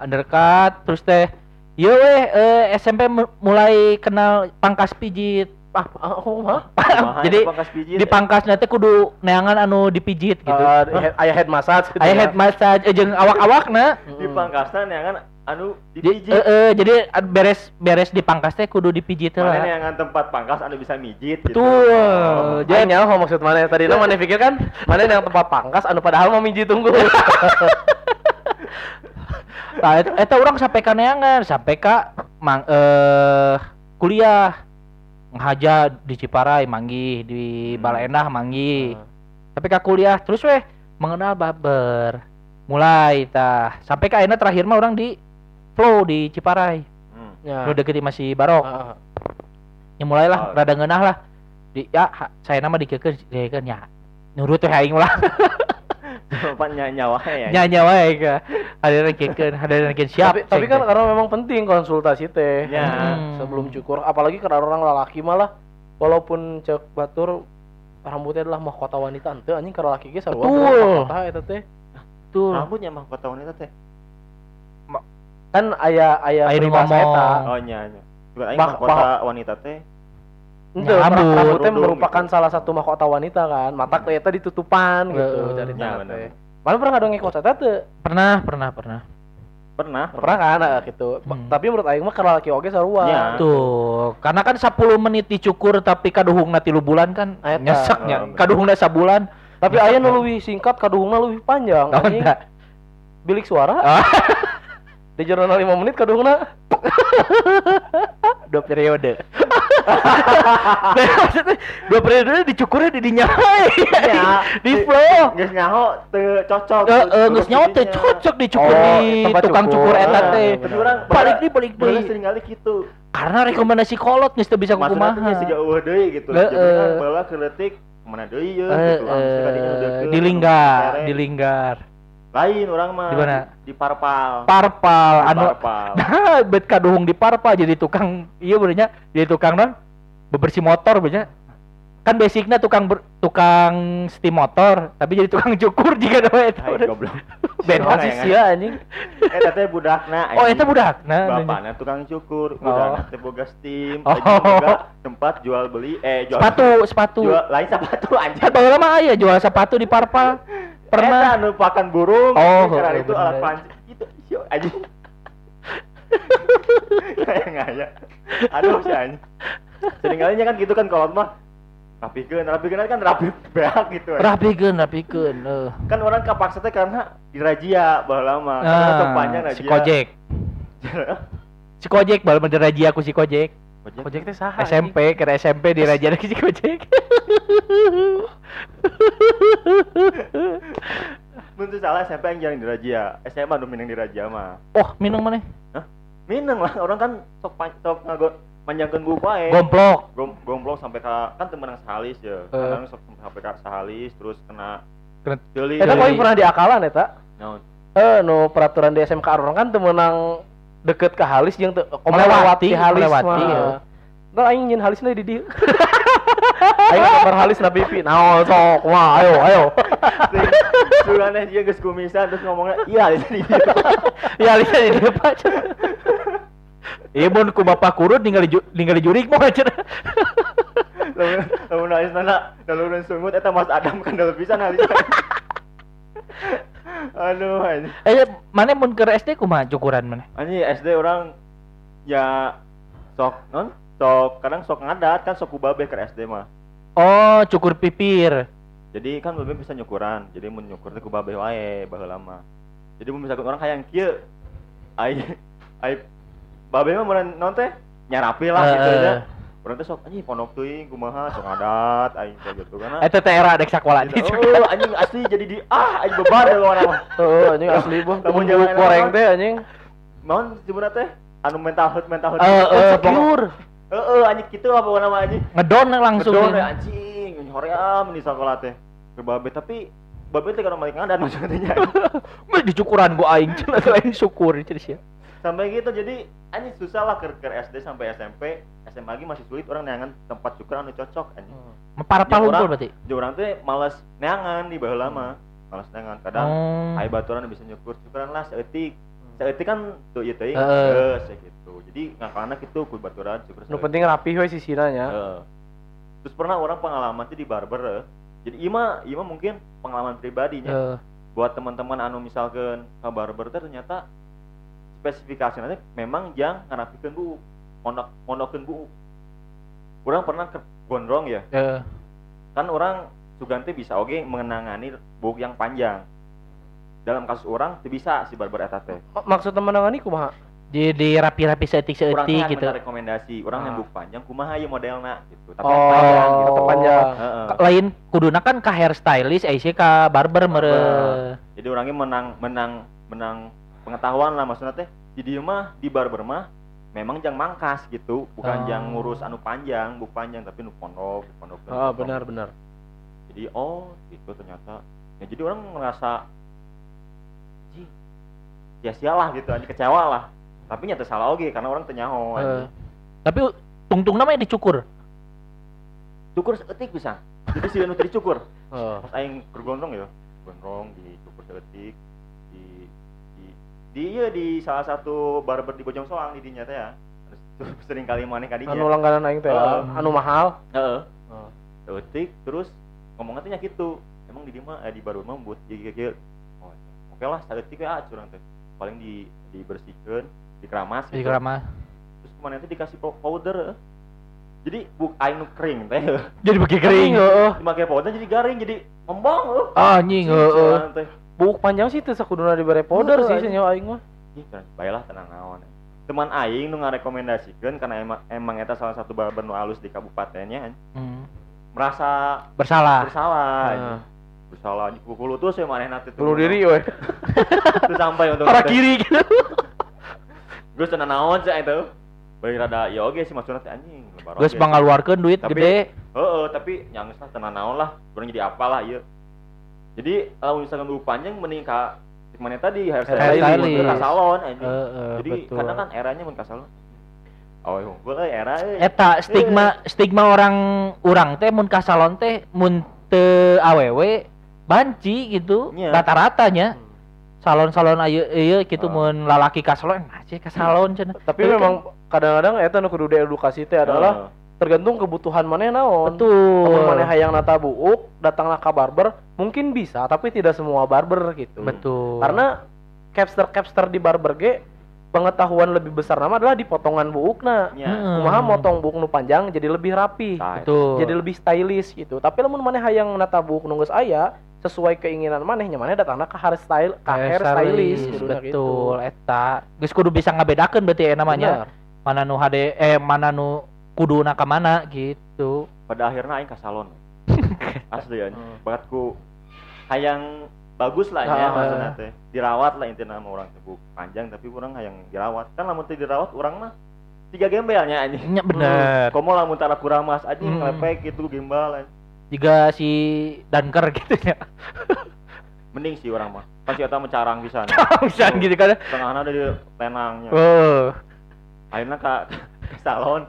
Undercut, terus teh Yo weh, eh, SMP mu- mulai kenal pangkas pijit. Ah, oh, mah. Jadi, pangkas pijit? Di pangkasnya teh kudu neangan anu dipijit gitu. Ah, head- aya head massage gitu. Aya ya. head massage eh, jeung awak-awakna. di pangkasna yang kan anu Di, dipijit. eh, eh, jadi ad- beres beres di pangkas teh kudu dipijit Mana lah. yang kan tempat pangkas anu bisa mijit gitu. Betul. Oh, Jadi nyaho maksud mana tadi nah, mana pikir kan mana yang tempat pangkas anu padahal mau miji tunggu. Nah, et- eta orang sampai ka neangan, sampai ka mang eh kuliah ngaja di Ciparai manggi, di Hmm. Balenah manggi. Sampai ka kuliah terus weh mengenal baber. Mulai tah sampai ka ayeuna terakhir mah orang di Flow di Ciparai. Hmm. Ya. Nu deket di masih Barok. Ah, Ya mulailah Oh. rada ngeunah lah. Di ya ha- saya nama dikekeun dikekeun ya. Nurut teh aing lah. Ny- nyawa ya. Nyanyi wae ka. Ada dikekeun, ada dikekeun siap. tapi, tapi kan karena memang penting konsultasi teh. Ya. Hmm. Sebelum cukur, apalagi karena orang lelaki malah walaupun cek batur rambutnya adalah mahkota wanita ente anjing karena laki ge sarua Betul. mahkota eta teh. Betul. Rambutnya mahkota wanita teh. Kan aya aya Aya nu peribahasa ngomong. eta. Oh nya nya. Juga aing Bah- mahkota wanita teh. Ya, rambut. teh merupakan gitu. salah satu mahkota wanita kan. Mata teh eta ditutupan gitu dari Ya, tanah bener. teh. Mana pernah ngadong ngekos eta teh? Pernah, pernah, pernah. Pernah. Pernah kan nah, gitu. Hmm. Tapi menurut aing mah karena laki oge sarua. Ya. Tuh, karena kan 10 menit dicukur tapi kaduhungna tilu bulan kan nyeseknya. Oh. Kaduhungna sabulan. Tapi aya nu leuwih singkat kaduhungna leuwih panjang. Bilik suara. Di jurnal 5 menit kaduhungna. Dua periode. Maksudnya, Dua periode dicukurnya di dinya Ya. di flow. Geus nyaho teu cocok. Eh, eh, geus nyaho jadinya. cocok dicukur Oh, di tukang cukur. cukur eta teh. Tapi orang Balik deui, balik deui. sering kali gitu. Karena rekomendasi kolot geus teu bisa Maksudnya kumaha. teh siga eueuh deui gitu. Heeh. Jadi kan bawa ke letik ke mana deui ya Eh, gitu. Langsung kadinya udah eh. Lain orang mah. Di mana? Di parpal. Parpal Di anu parpal. Nah, bet kaduhung di parpal jadi tukang iya benernya jadi tukang non bebersih motor benernya kan basicnya tukang ber, tukang steam motor tapi jadi tukang cukur jika doa itu Hai goblok. Ben masih yang sia anjing Eta teh budakna. oh anjing. itu budak nah Bapaknya tukang cukur, Oh. budakna teh boga steam, Oh. boga tempat jual beli eh jual sepatu sepatu jual lain sepatu anjing. kan baheula mah aya jual sepatu di parpal pernah anu pakan burung, Oh, karena oh, itu bener. alat pancing gitu, sio anjing. Kayak ngaya. Aduh si anjing. Sering kalinya kan gitu kan kalau mah rapikeun, rapikeun kan rapi beak gitu. anjing. rapikeun rapikeun eh. Kan orang kapaksa teh karena dirazia baheula mah. Karena Ah, panjang si. Kojek si Kojek bal raja aku si Kojek Ojek teh saha? SMP kira SMP di raja lagi Kojek Mun teu salah SMP yang jarang dirazia. SMA nu minang dirazia mah. oh minum mana Minang lah, orang kan sok pan, sok ngago manjangkeun buku wae. gomplok Gom, gomplok sampai ke kan temen yang sahalis ya. Kadang sok sampai ke sahalis terus kena Kena teuling. Eta pernah diakalan eta. Naon? Eh, no peraturan di SMK orang kan teu meunang deket ke halis jeung teu Melewati, halis melewati, mah. ya. Nah, aing nyin halisna di dieu. aing kabar halis na pipi. Naon sok, mah ayo ayo. Suganeh dia geus kumisan terus ngomongnya iya di sini. ya lihat di depan Iya mun ku bapak kurut ningali ju, ningali jurik mau aja. Lamun lamun halis nana daluran sungut eta Mas Adam kan dalam pisan halis. Aduh anjing. Eh mana mun ke SD kumaha cukuran mana? Anjing SD orang ya sok non sok kadang sok ngadat kan sok kubabe ke SD mah. Oh, cukur pipir. Jadi kan babe bisa nyukuran. Jadi mun nyukur teh ku babe wae baheula mah. Jadi mun misalkan orang hayang kieu ai ai babe mah mun non teh nyarapi lah gitu Eh, teh sok anjing pondok teuing kumaha sok ngadat aing teh gitu karena Eta teh era dek sakola Gitu, oh, anjing asli jadi di ah anjing beban ya orang mah. Heeh, anjing asli boh. Lamun jaman goreng teh anjing. Naon sebenarnya teh anu mental health mental health. Eh, eh, Insecure. Heeh, anjing kitu lah pokoknya mah anjing. ngedon langsung. Ya anjing, hoream di sekolah teh. Ke babe tapi babe teh kana balik ngadan maksudnya. Mah dicukuran gua aing cenah lain syukur cenah. Sampai gitu jadi anjing susah lah ke, ke SD sampai SMP SMA lagi masih sulit orang neangan tempat cukur anu cocok anjing Para Ya, palung orang- berarti. jadi orang tuh males neangan di baheula mah males neangan kadang aya baturan bisa nyukur cukuran lah seetik seetik kan tuh ieu teuing Heeh. geus ya gitu jadi ngakalana gitu ku baturan cukur Nu seeutik. penting rapi we sisina nya. Heeh. terus pernah orang pengalaman tuh di barber eh. jadi ima ima mungkin pengalaman pribadinya Eh, buat teman-teman anu misalkan ke barber teh ternyata spesifikasinya teh memang yang ngarapikeun buuk mondok mondokeun buuk orang pernah ke gondrong ya eh. kan orang Sugante bisa oke mengenangani buuk yang panjang dalam kasus orang teu bisa si barber eta teh Ma- Maksud menangani kumaha? Di di rapi-rapi orang seetik-seetik teh gitu. minta rekomendasi orang yang Ah. buuk panjang kumaha ieu modelna gitu tapi yang Oh, panjang gitu tetep panjang. Heeh. Ka- Lain kuduna kan ka hairstylist, eh sih ka barber mere. jadi orangnya menang menang menang pengetahuan lah maksudnya teh di dia mah di barber mah memang jang mangkas gitu bukan Oh. jang ngurus anu panjang buk panjang tapi nu pondok pondok Ah, benar benar. jadi oh itu ternyata ya jadi orang merasa sih sia-sialah gitu aja kecewa lah tapi nyata salah oke karena orang tenyaho Eh. Tapi tungtung namanya dicukur. cukur seetik bisa jadi sih nu tadi cukur Heeh. pas aing keur gondrong ya gondrong di cukur seetik di iya di salah satu barber di Bojong Soang di dinya teh ya sering kali maneh kadinya Anu langganan aing teh Heeh. anu mahal. heeh Heeh. seetik terus ngomongnya teh nya gitu emang di dia mah eh, di barber mah buat gigi gigi oh oke lah seetik ya curang teh paling di dibersihkan dikeramas Di gitu. kerama. terus kemarin teh dikasih pow- powder eh. jadi buk aing nu kering teh Jadi bagi kering. Heeh. dipakai powder jadi garing jadi ngembang eh. Anjing, heeh. Buk panjang sih teu sakuduna dibere powder Heeh, sih senyawa aing mah. Ih, keren. baiklah tenang naon. Teman aing nu ngarekomendasikeun karena emang emang eta salah satu barber nu alus di kabupatennya Hmm. merasa Bersalah. bersalah. Heeh. anjing. Bersalah anjing pukul tuh saya manehna teh. Bunuh diri we. Terus sampai untuk Arah kiri gitu. Gus tenang naon sih itu. Bari rada ya oge sih maksudna teh anjing oge. pangaluarkeun duit Tapi- gede. Heeh, tapi nyangis lah tenang naon lah. Urang jadi apalah ieu. Jadi kalau misalkan dulu panjang mending ka cek mana tadi Hairstylist. mun ke salon anjing. Heeh, Jadi betul. kadang kan eranya mun ka salon. Oh, unggul euy era euy. Eta stigma stigma orang orang teh mun ka salon teh mun teu awewe banci gitu Nya. rata-ratanya salon-salon ayo ieu gitu Ah. mun lalaki ka salon masih ka salon cenah Tapi memang kadang-kadang eta nu kudu diedukasi teh adalah tergantung kebutuhan maneh naon. betul Kalau maneh hayang nata buuk, datanglah ke barber, mungkin bisa, tapi tidak semua barber gitu. betul Karena capster-capster di barber ge pengetahuan lebih besar nama adalah di potongan buukna. nya. Hmm. Kumaha motong buuk nu panjang jadi lebih rapi, Tah, betul jadi lebih stylish gitu. Tapi lamun maneh hayang nata buuk nu geus aya sesuai keinginan maneh nya maneh datangna ka hairstyle ka hair stylist gitu betul eta geus kudu bisa ngabedakeun berarti ya namanya mana nu HD eh mana nu kudu ka mana gitu pada akhirnya aing ka salon. Asli ya. Bakatku hayang bagus lah ya maksudnya teh. Dirawat lah intinya sama orang teh panjang tapi orang hayang dirawat. Kan lamun teh dirawat orang mah tiga gembelnya anjing. nya bener Komo lamun tara kurang mas anjing Hmm. lepek gitu gembal anjing. jika si Dunker gitu ya Mending sih orang mah. Pasti eta mencarang bisa. bisa gitu kan Tengahna ada di lenangnya. oh Akhirnya ka, ke salon.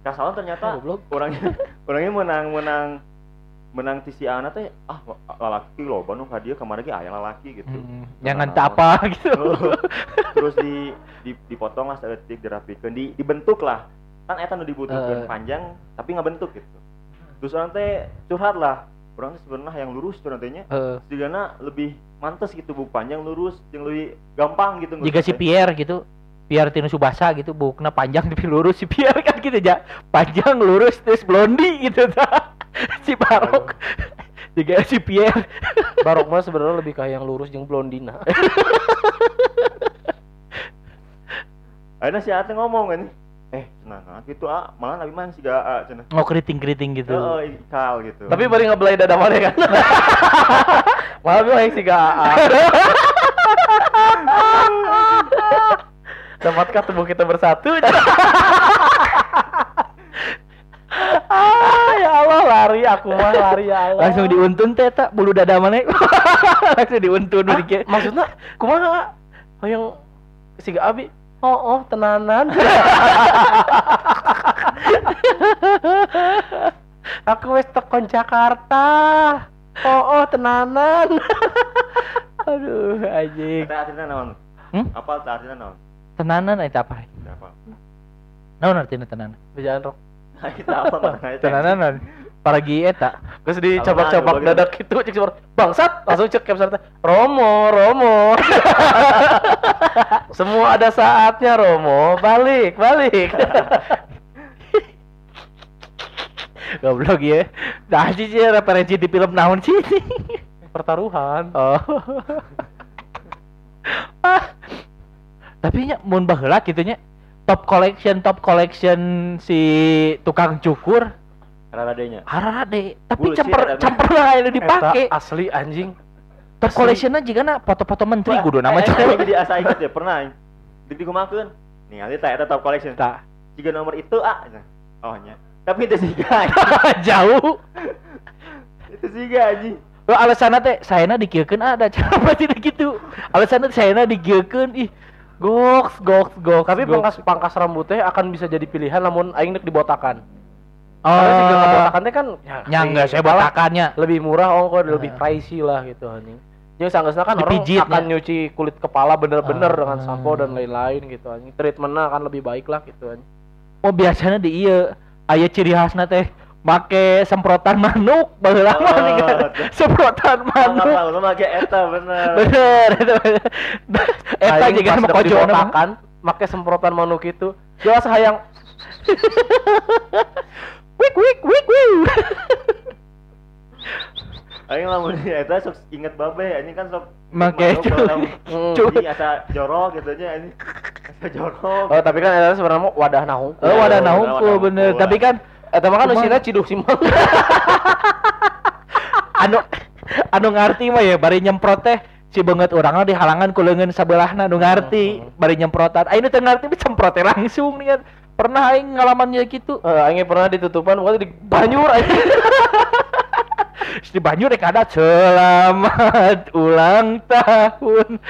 Ka salon ternyata orangnya orangnya menang menang menang ti si anak teh ah lalaki loh Bandung hadiah kemarin ge aya lalaki gitu. Hmm, jangan apa gitu. Terus di, di dipotong lah seetik dirapikeun di dibentuk lah. Kan eta nu dibutuhkeun Eh. panjang tapi nggak bentuk gitu. Terus orang teh curhat lah orang teh sebenarnya yang lurus tuh nantinya Heeh. setidaknya lebih mantes gitu bu panjang lurus yang lebih gampang gitu jika si. Pierre gitu Pierre Tino Subasa gitu bukna panjang tapi lurus. Si Pierre kan gitu aja panjang lurus terus blondi gitu si Barok. Jika si Pierre Barok mah sebenarnya lebih kayak yang lurus jeung blondina. akhirnya si Ate ngomong kan eh cenah nah gitu ah malah nabi man sih gak ah cenah. Oh keriting-keriting gitu. oh ikal gitu. Tapi bari ngebelai dada mana kan? Malah yang sih gak Dapatkah tubuh kita bersatu? ah, ya Allah lari aku mah lari ya Allah. Langsung diuntun teh tak bulu dada mana? Langsung diuntun Ah, dikit. maksudnya kumaha yang si gak abi oh oh tenanan aku wes tekon Jakarta oh oh tenanan aduh anjing artinya naon Hmm? apa artinya naon Tenanan eta apa? apa Naon artinya tenanan? berjalan rok kita apa makanya Tenanan? Paragi eta. terus dicobak-cobak Kalau dadak gitu cek Bar- bangsat langsung cek teh Romo Romo semua ada saatnya Romo balik balik Goblok ya. Nah sih sih referensi di film naon sih? pertaruhan Oh. Ah. Tapi nya mun baheula kitu nya top collection top collection si tukang cukur. Radenya harade tapi Bullshit, camper ada. camper lah yang dipake Eta asli anjing. Top collectionna juga na foto-foto menteri kudu nama eh, eh, cewek jadi asa inget ya pernah dik digumakeun nih ali eta top collection. Tak. Jika nomor itu ah oh nya. Tapi itu sih jauh. Itu sih anjing. Lo alasanna teh sayana dikiekeun ada cara tidak gitu? Alasanna sayana dikiekeun ih goks goks goks tapi goks. pangkas pangkas rambutnya akan bisa jadi pilihan namun aing dek dibotakan oh karena si gak botakan teh kan ya, enggak si- saya botakannya lebih murah ongkos lebih Ah. pricey lah gitu anjing yang sanggeusna kan orang akan ya. nyuci kulit kepala bener-bener Ah. dengan sampo dan lain-lain gitu anjing treatmentnya akan lebih baik lah gitu anjing oh biasanya di iya aya ciri khasna teh make semprotan manuk baheula Oh, nih kan semprotan Manuk. manuk Manuk lagi eta bener. bener eta eta Aing juga mah. dibotakan make semprotan manuk itu jelas hayang wik wik wik wik Aing lamun di eta sok inget babe anjing kan sok Make manuk, cu- kalau Hmm. asa jorok gitu nya anjing. Asa jorok. oh tapi kan eta sebenarnya wadah nahung oh wadah Wadah naungku bener tapi kan eta mah kan usina ciduh simang anu anu ngarti mah ya bari nyemprot teh si banget orangnya di halangan ku leungeun sabelahna anu ngarti Hmm. bari nyemprotan. Aing teu ngarti bisa semprot teh langsung nih kan pernah aing ngalamannya gitu. Eh, aing pernah ditutupan pokoknya di banyur di banyu rek ada selamat ulang tahun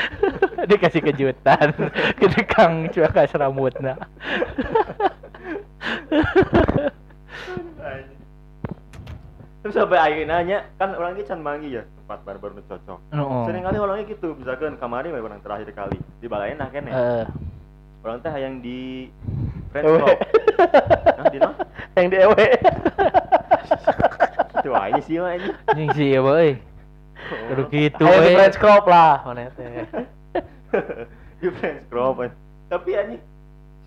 dikasih kejutan ke tukang cuaka seramutna. Terus sampai akhirnya nanya, kan orang ini can mangi ya tempat barber nu cocok. oh. Sering kali orangnya gitu, misalkan kemarin orang terakhir kali di balain nah kene. Eh, Orang teh yang di French. Club. Nah, di yang di ewe Tuh, ini sih mah ini. sih ya boy Kudu gitu Ayo di we. French crop lah mana teh di French Club. anjing. Tapi anjing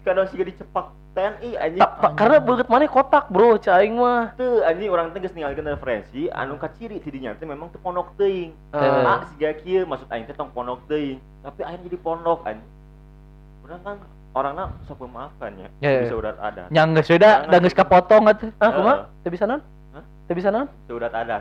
kadang sih dicepak TNI anjing. Karena banget mana kotak bro caing mah Tuh anjing orang teh geus ningalikeun referensi anu kaciri ti dinya teh memang teu pondok teuing. Eh. Ah, siga kieu maksud aing teh tong pondok teuing. Tapi aing jadi pondok anjing. Urang kan orangna sok memaafkan ya. Ya, ya. Bisa udah ada. Yang geus sudah da geus kapotong atuh. ah kumaha teu bisa non Hah? teu bisa Bisa udah ada.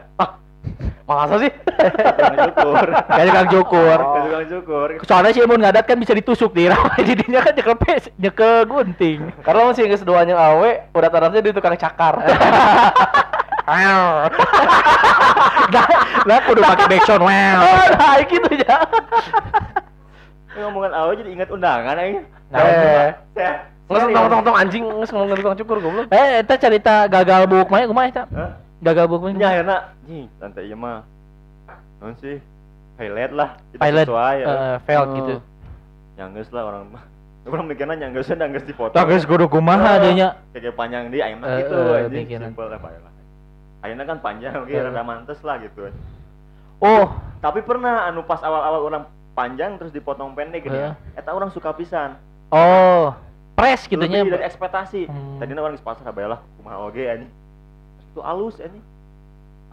Masa sih Jangan cukur. Kayak kang cukur. Jangan cukur. Soalnya si mun ngadat kan bisa ditusuk di rawa jadinya kan nyekel pes, nyekel gunting. karena masih geus doanya awe udah tanamnya di tukang cakar Nah, lah kudu pakai backsound. Wow. oh nah gitu ya Ini ngomongan awal jadi ingat undangan aing. eh Teh. nggak tong tong tong anjing nggak ngomong tukang cukur goblok Eh, eta cerita gagal buk mah kumaha eta? Hah? Gagal buk mah. Nya ayeuna nih santai ieu mah. Non sih? Highlight lah. Kita Pilot sesuai, ya. eh, failed Oh. gitu. Nyanggeus lah orang mah. Orang mikirnya nyanggeus dan geus dipoto. Tah geus kudu kumaha Oh. dia nya. Kayak panjang di ayeuna Eh, gitu eh, anjing. Simpel lah bae lah. Ayeuna kan panjang oke Eh. rada mantes lah gitu. Oh, Tapi pernah anu pas awal-awal orang panjang terus dipotong pendek gitu. Eh. Eta orang suka pisan. oh. Press gitu nya. Dari ekspektasi. Hmm. Tadinya orang di pasar bae lah kumaha oge anjing. Itu alus anjing.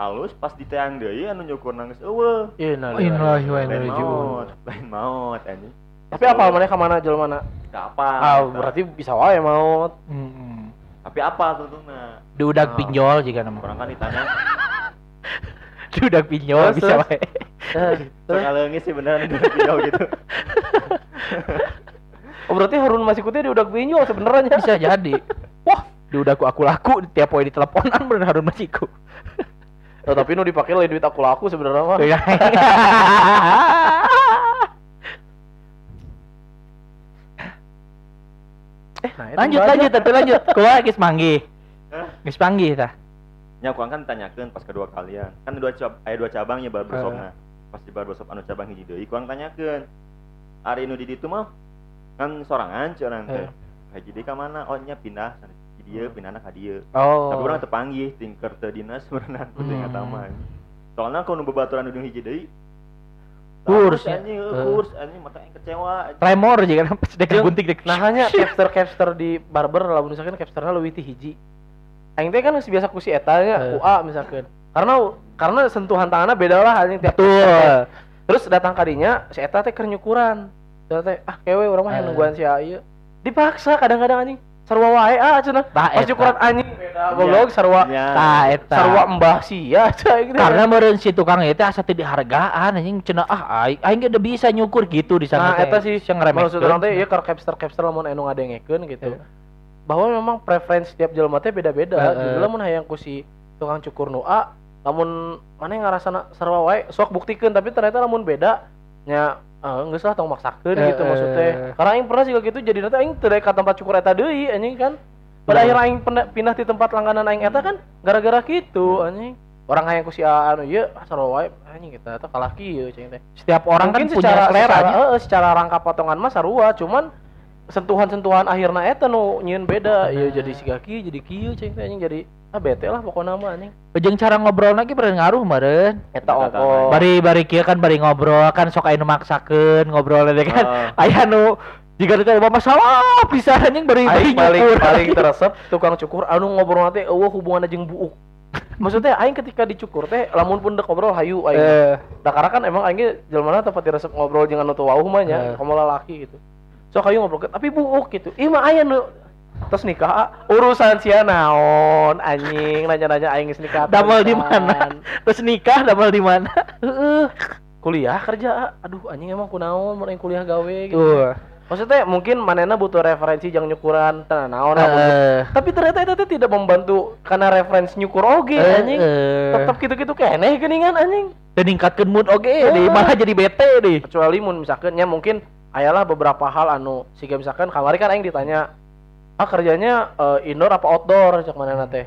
Alus pas diteang deui anu nyukur nangis eueuh. Innalillahi Innalillahi wa lain inna ilaihi raji'un. maut lain maut anjing Tapi apa mana ke mana jelema mana? Gak apa. Ah, berarti bisa wae mau. Hmm. Tapi apa tentunya? Diudag Oh. pinjol juga nama. Orang kan ditanya, Diudag pinjol bisa wae. Eh, terus, sih beneran udah pinjol gitu. oh berarti Harun Masikutnya dia udah pinjol sebenarnya. Bisa jadi. Wah, diudag aku aku laku tiap poe di teleponan bener Harun Masiku. Oh, tapi nu dipakai lain duit aku laku sebenarnya mah. Iya. Eh, nah, itu lanjut lanjut tapi lanjut. Geus manggih. Hah? Geus panggih tah. Kurang kan tanyakan pas kedua kalian. Kan dua cab aya dua cabangnya barbershopna. Pas di barbershop anu cabang hiji deui, kurang tanyakan. Ari nu di ditu mah kan sorangan ci orang teh. Hiji deui ka mana? Oh nya pindah sana di dieu, pindahna ka dieu. Oh. Tapi orang tepanggih tingker teu dinas berenang ku teh Hmm. ngataman. Soalnya kalau nu babaturan ujung hiji deui Kurs, ya. anjing, Eh. kurs anjing mata yang kecewa. Tremor juga kan pas dek Jeung, gunting dek. Nah hanya capster capster di barber lah misalkan capsternya leuwih ti hiji. Aing teh kan geus biasa ku si eta nya, Eh. ku A misalkan. Karena karena sentuhan tangannya beda lah anjing tiap Betul. Terus datang kadinya si eta teh keur nyukuran. Terus teh ah kewe urang mah Eh. yang nungguan si ieu. Dipaksa kadang-kadang anjing. Sarua wae ah cenah. Pas eta. nyukuran anjing beda goblok sarua Iya. Tah eta. sarua mbah sia cai gitu. Karena meureun si tukang itu asa teu dihargaan anjing cenah ah aing aing udah bisa nyukur gitu di sana Nah, eta sih yang maksud orang teh ieu keur capster-capster lamun anu ngadengekeun gitu. Bahwa memang preferensi setiap jelema teh beda-beda. Jadi lamun hayang ku si tukang cukur nu A, lamun mana yang ngarasana sarua wae sok buktikeun tapi ternyata lamun beda nya eh geus lah tong maksakeun gitu Heeh. maksudnya. Karena aing pernah juga gitu jadi nanti aing teu ka tempat cukur eta deui anjing kan. Pada akhirnya aing pindah, di tempat langganan aing eta kan gara-gara gitu anjing. Orang hayang ku si anu ieu ah, wae anjing kita eta kalah kieu cing teh. setiap orang Mungkin kan punya selera secara, heeh, secara rangka potongan mah sarua cuman sentuhan-sentuhan akhirna eta nu nyieun beda ieu jadi si kaki jadi kieu cing teh anjing jadi ah bete lah pokoknya mah anjing Jeung cara ngobrol lagi beren ngaruh meureun. eta ongko Bari bari kieu kan bari ngobrol kan sok aya nu maksakeun ngobrol teh kan. Ah. Aya nu jika ada masalah pisan anjing bari bari paling paling teresep tukang cukur anu ngobrol teh eueuh hubungan jeung buuk maksudnya aing ketika dicukur teh lamun pun dek ngobrol hayu aing Eh, da karena kan emang aing jelema tempat diresep ngobrol jeung anu teu wauh mah nya Eh. kamu lalaki gitu sok hayu ngobrol tapi buuk gitu ih mah aya nu terus nikah ah, urusan sia naon anjing nanya-nanya aing geus nikah damel di mana? Terus nikah damel di mana? Heeh. kuliah kerja ah. aduh anjing emang kunaon mun kuliah gawe gitu Tuh. maksudnya mungkin manena butuh referensi yang nyukuran tenan naon Eh, tapi ternyata itu tidak membantu karena referensi nyukur oge eh, anjing eh. tetap gitu-gitu keneh geuningan anjing Dan ningkatkeun mood oge di malah jadi bete deh. kecuali mun misalkan ya mungkin ayalah beberapa hal anu siga misalkan kamari kan aing ditanya ah kerjanya eh, indoor apa outdoor? Cak mana teh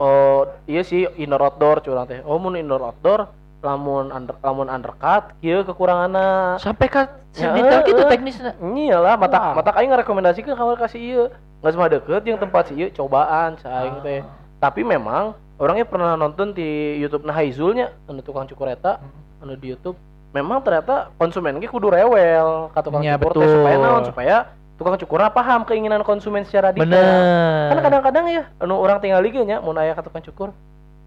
oh iya sih indoor outdoor curang teh oh mun indoor outdoor lamun under, lamun undercut kieu kekuranganna. Sampai ka Ya, sedetail gitu teknisnya. iyalah mata Wah. mata aing ngarekomendasikeun kamar kasih ieu. Nggak cuma deket yang tempat sih ieu cobaan saing teh. Tapi memang orangnya pernah nonton di YouTube nah Haizulnya anu tukang cukur eta anu di YouTube. Memang ternyata konsumen ge kudu rewel ka tukang Ya, cukur teh supaya naon? Supaya tukang cukurna paham keinginan konsumen secara detail Bener. kan kadang-kadang ya anu orang tinggal liga nya mun aya ka tukang cukur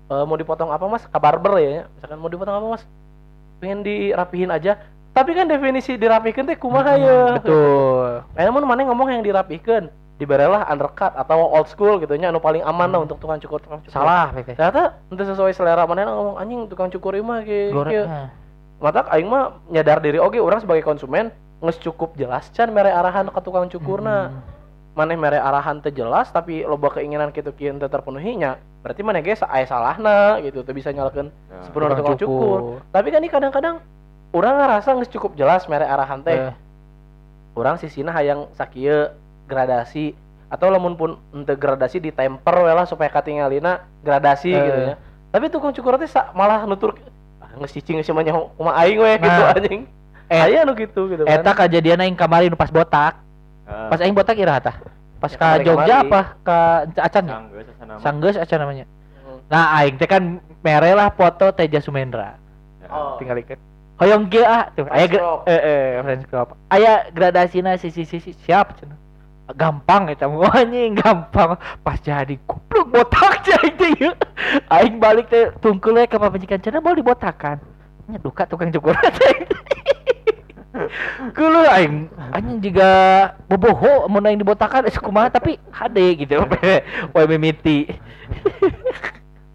eh, mau dipotong apa mas ka barber ya nya. misalkan mau dipotong apa mas pengen dirapihin aja tapi kan definisi dirapihin teh kumaha ya Betul. Namun mana ngomong yang dirapihkan diberelah undercut atau old school gitu nya anu paling aman lah untuk tukang cukur tukang cukur Salah ternyata itu sesuai selera mana ngomong anjing tukang cukur ieu mah ge Goreng. ge." Nah. mata aing mah nyadar diri oke orang sebagai konsumen nges cukup jelas can mere arahan ke tukang cukurna Hmm. maneh mere arahan teu jelas tapi loba keinginan kitu kieu teu terpenuhi nya berarti mana ge aya salahna gitu teu bisa nyalakeun Ya. sepenuhnya tukang Tukang cukur cukur. tapi kan ini kadang-kadang orang ngerasa nges cukup jelas mere arahan teh Eh. orang sisina hayang sakieu gradasi atau lamun pun ente gradasi di temper lah supaya katingalina gradasi Eh. gitu ya tapi tukang cukur teh malah nutur ah, geus cicing geus mah nyaho kumaha aing we gitu Nah. anjing Eh, aya nu gitu gitu kan Eta kejadian aing kamari nu pas botak. Ah, Pas aing botak ira tah. Pas Ya, ka. Jogja apa ka Acan ya? Sanggeus nama. Sanggeus acan namanya. Hmm. Nah, aing teh kan mere lah foto Teja Sumendra. Ya. Oh. Tinggal iket. Hoyong ge ah tuh. Aya eh eh friends crop. Aya gradasina sisi sisi siap cenah. Gampang eta mah anjing gampang. Pas jadi goblok botak jadi ieu. Aing balik teh tungkul we ka pamajikan cenah mau dibotakan. Nya duka tukang cukur. Kulo aing anjing juga boboho mun aing dibotakan es kumaha tapi hade gitu. Poe mimiti.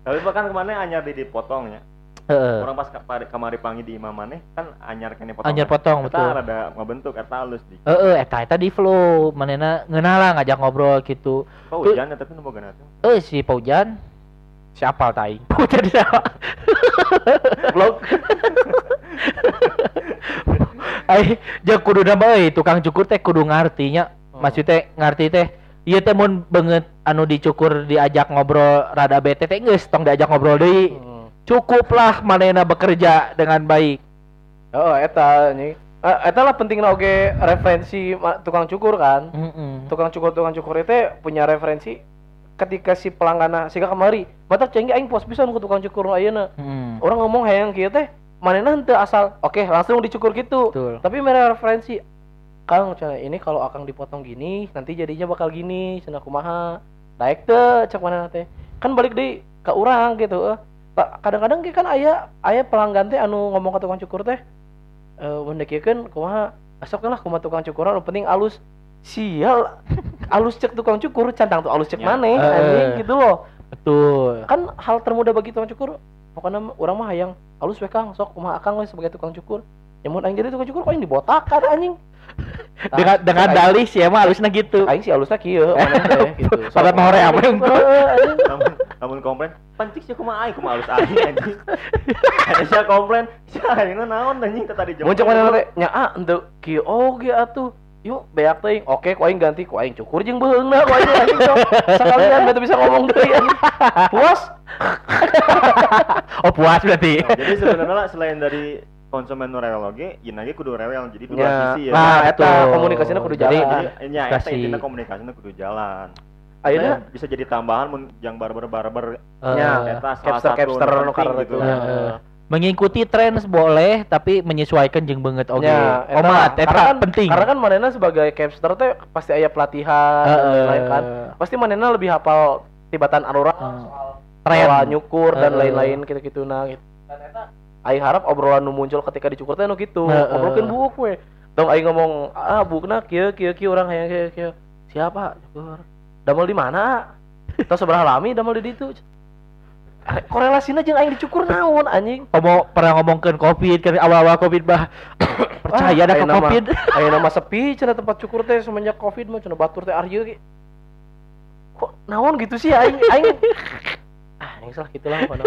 Tapi bahkan ke mana anyar di dipotong ya. Heeh. Orang pas ka- pari- kamari pangi di imam maneh kan anyar kene potong. Anyar potong, Eta betul. rada ngabentuk eta halus di. Heeh, eta eta di flow, manehna ngeunah lah ngajak ngobrol gitu. Oh, hujan ya tapi nu boga. Eh si Paujan siapa tai? Paujan siapa? Vlog. Ai, jeung kudu nama euy tukang cukur teh kudu ngartinya. Maksud teh ngarti teh Ieu teh mun beungeut anu dicukur diajak ngobrol rada bete teh geus tong diajak ngobrol deui. Hmm. Cukuplah manehna bekerja dengan baik. Oh, eta nih. Eh, eta lah pentingna oge referensi tukang cukur kan. Heeh. Tukang cukur tukang cukur itu punya referensi ketika si pelanggan sehingga kemari mata cenggi aing puas pisan ku tukang cukur ayeuna. Heeh. Orang ngomong hayang kieu teh manehna henteu asal oke langsung dicukur gitu. Betul. Tapi mereka referensi Kang, cenah ini kalau akang dipotong gini, nanti jadinya bakal gini, cenah kumaha. Daek teh cek mana teh. Kan balik deui ke urang gitu. eh. Kadang-kadang kan aya aya pelanggan teh anu ngomong ke tukang cukur teh. Eh mun dekiekeun kumaha? Asok lah kumaha tukang cukur anu penting alus. Sial. alus cek tukang cukur cantang tuh alus cek Ya. maneh Eh. anjing gitu loh. Betul. Kan hal termudah bagi tukang cukur pokoknya mah- urang mah hayang alus we Kang, sok kumaha akang we sebagai tukang cukur. Ya mun aing jadi tukang cukur kok aing dibotakan anjing. Dengan dengan Aing- dalih sih emang halusnya gitu. aing sih alusnya kieu gitu. Pada mau. Heeh, anjing. Namun namun komplain, pancik sih kumaha aing kumaha halus aing anjing. Ada sia komplain, sia aing mah naon anjing tadi Mun cek mana teh nya ah henteu kieu oge atuh. Yuk beak teuing. Oke, ku aing ganti ku aing cukur jeung beheungna ku aing anjing sok. Sekalian batu bisa ngomong deui anjing. Puas? Oh puas berarti. Nah, jadi sebenarnya lah, selain dari konsumen rewel oge, lagi kudu rewel. Jadi dua Ya. sisi ya. Nah, eta betul. komunikasinya kudu Jadi- jalan. Jadi nya eta Kasih. intinya komunikasinya kudu jalan. Ayeuna Nah, bisa jadi tambahan mun yang barber-barber nya Eh, eta salah capster satu capster gitu. itu. Heeh. Mengikuti tren boleh tapi menyesuaikan jeung beungeut oge. Ya, eta Omat eta karena kan, penting. Karena kan manena sebagai capster teh pasti aya pelatihan dan Heeh. lain-lain kan. Pasti manena lebih hafal tibatan alurang Hmm. soal Tren. pola nyukur dan lain-lain gitu-gitu nah gitu. Dan eta harap obrolan nu muncul ketika dicukur teh nu gitu. Heeh. Obrolkeun buuk we. Dong aing ngomong, "Ah, buukna kieu kieu kieu urang hayang kieu kieu." Siapa? Cukur. Damel di mana? Tahu seberapa lami damel di ditu? Korelasinya jeung aing dicukur naon anjing? Ngomong pernah ngomongkeun Covid kan awal-awal Covid bah. Percaya dah Ah, ke Covid. Ayeuna mah sepi cenah tempat cukur teh semenjak Covid mah cenah batur teh arjeun ge. Kok naon gitu sih aing aing ah yang salah gitu lah pokoknya.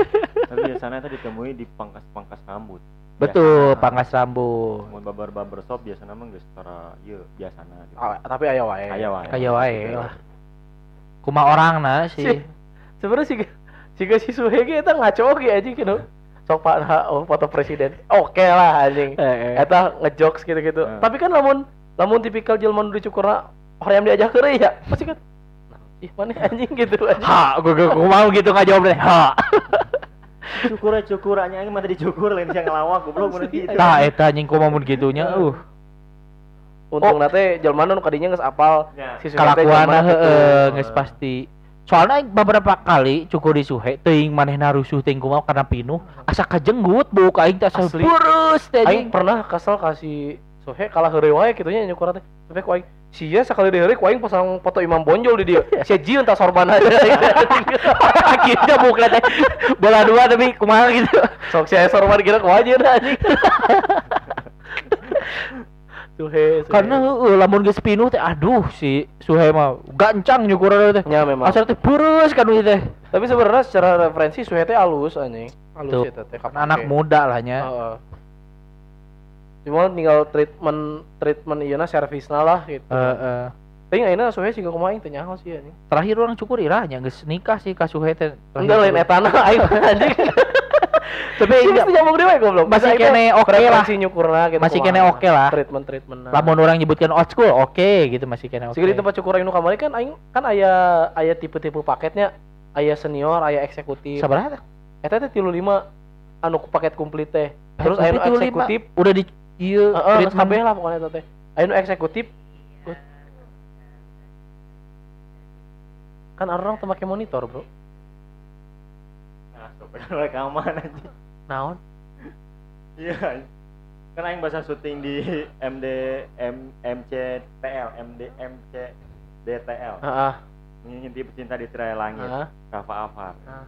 Tapi biasanya itu ditemui di pangkas-pangkas rambut. Betul, Biasana. pangkas rambut. Mun babar barber shop biasanya mah geus tara ieu biasana gitu. Ah, tapi aya wae. Aya wae. Wae lah. Kuma orang nah Si- sih. Sebenarnya sih si si Suhe ge eta ngaco ge anjing kieu. Sok pak nah, oh, foto presiden. Oke lah anjing. Eh, eh. Eta ngejokes gitu-gitu. Eh. Tapi kan lamun lamun tipikal jelema nu dicukurna orang yang diajak keureuy ya. Pasti kan nah, ih mana anjing gitu anjing. Ha, gua, gua mau gitu nggak jawab deh. Ha. Cukur cukur anya aing mah tadi cukur lain sia ngelawak goblok mun gitu. Tah eta anjing ku mun gitunya uh. Untung nate jelema nu kadinya geus apal Ya. si Kelakuan gitu. heeh geus pasti. Soalnya beberapa kali cukur di Suhe teuing manehna rusuh teuing kumaha karena pinuh asa kajenggut bau ka aing teh beurus teh Aing pernah kesel kasih Sohe kalah heureuy wae kitu nya nyukur teh. Tapi ku aing sia sakali deureuy ku aing pasang foto Imam Bonjol di dia. Sia jieun tas sorban aja. Akhirnya buka teh bola dua tapi kumaha gitu. Sok sia sorban kira ku aja anjing. Suhe, Suhe. Karena heeh lamun geus pinuh teh aduh si Suhe mah gancang nyukur teh. nya memang. Asal teh beurus kan teh. Tapi sebenarnya secara referensi Suhe teh halus anjing. Halus Tuh, eta teh kapake. Anak muda lah nya. Heeh. Cuma tinggal treatment treatment ieu na servisna lah gitu. Heeh. Tapi ayeuna Suhe siga kumaha aing teh nyaho sih anjing. Terakhir orang cukur ira nya geus nikah sih ka Suhe teh. Enggak lain etana aing anjing. Tapi Tapi enggak nyambung dewe goblok. Masih kene oke lah. preferensi nyukurna gitu. Masih kene oke lah. Treatment-treatment. lamun orang nyebutkan old school oke gitu masih kena oke. Siga di tempat cukur nu kamari kan aing kan aya aya tipe-tipe paketnya. Aya senior, aya eksekutif. Sabaraha? Eta teh 35 anu ku paket komplit teh. Terus Tapi aya eksekutif. udah di ieu geus treatment. kabeh lah pokoknya eta teh. Aya nu eksekutif. Kan orang teu make monitor, Bro. Sok rekaman anjing. Naon? Iya. kan aing bahasa syuting di MD M MCTL MD MC DTL Heeh. ngintip pecinta di tirai langit Heeh. Rafa Afar Ah.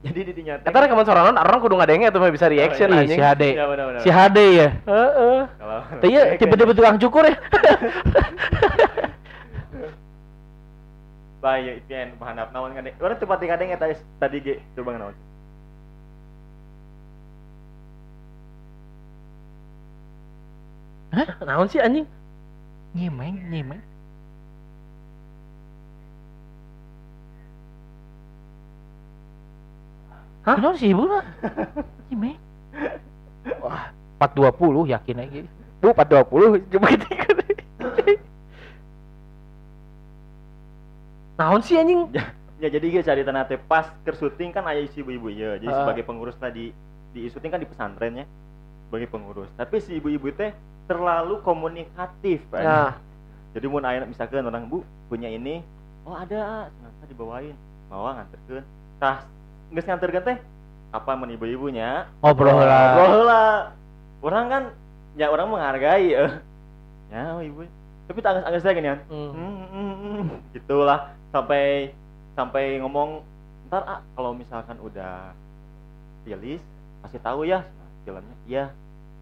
jadi di dinya teh- Eta rekaman sorangan orang kudu ngadenge atuh mah bisa reaction Oh, Ih, anjing. si HD. Iya, benar, benar. Si HD ya. Heeh. kalau Teh ya tiba-tiba tukang cukur ya. bahaya itu yang bahan apa naon kan orang tempat kadang eta tadi ge coba naon Naon sih anjing? Nyimeng, nyimeng. Hah? Kenapa sih ibu lah? Nyimeng. Wah, 420 yakin aja. Bu, 420 coba kita Naon sih anjing? ya jadi ge cari tanah pas ke syuting kan aya si ibu-ibu ya jadi Ah. sebagai pengurus tadi di syuting kan di pesantrennya sebagai pengurus. Tapi si ibu-ibu teh terlalu komunikatif Pak. Nah, jadi mau aya misalkan orang bu punya ini. Oh ada ternyata dibawain. Bawa nganterkeun. Tah geus nganterkeun teh apa mun ibu-ibunya? Ngobrol lah. ngobrol lah. Orang kan ya orang menghargai eh. ya oh, ibu. Tapi tak agak saya gini kan gitulah. Sampai sampai ngomong ntar ah kalau misalkan udah rilis kasih tahu ya filmnya iya.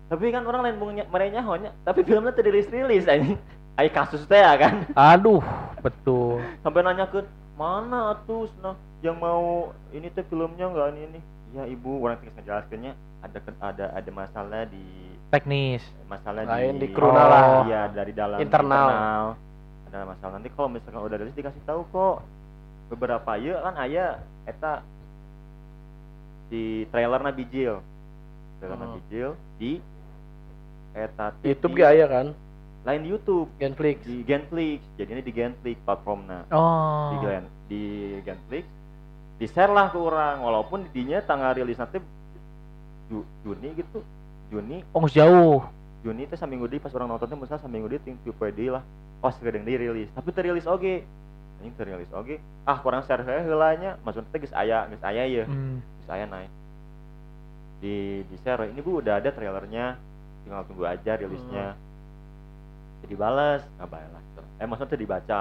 Tapi kan orang lain punya merenya honya tapi filmnya tidak rilis rilis ini ay kasus teh ya kan. Aduh, betul. sampai nanya ke mana tuh nah yang mau ini tuh filmnya nggak? Ini ini. Ya ibu. Orang tinggal ngejelaskannya ada ada ada masalah di Teknis. masalah Lain di di kru Oh. lah. iya dari dalam Internal. ada masalah. Nanti kalau misalkan udah rilis dikasih tahu kok. Beberapa ya kan ayah eta. Di trailernya bijil trailernya Hmm. bijil di eta YouTube di- ge aya kan? lain di YouTube. Genflix. di Genflix. Jadinya di Genflix platformnya. Oh. di Gen di Genflix. Di share lah ke orang. Walaupun dinya tanggal rilis nanti Ju- Juni gitu. Juni. Oh, jauh. Juni teh saminggu di pas orang nontonnya misalnya saminggu di ting PD lah. Pas kadang dirilis tapi terilis oge. Ini terilis oge. Ah kurang share heula heulanya. Maksudnya teh geus aya geus aya ya Hmm. geus aya naik di di share. Ini bu udah ada trailernya. Tinggal tunggu aja rilisnya. Jadi balas nggak balas eh maksudnya dibaca.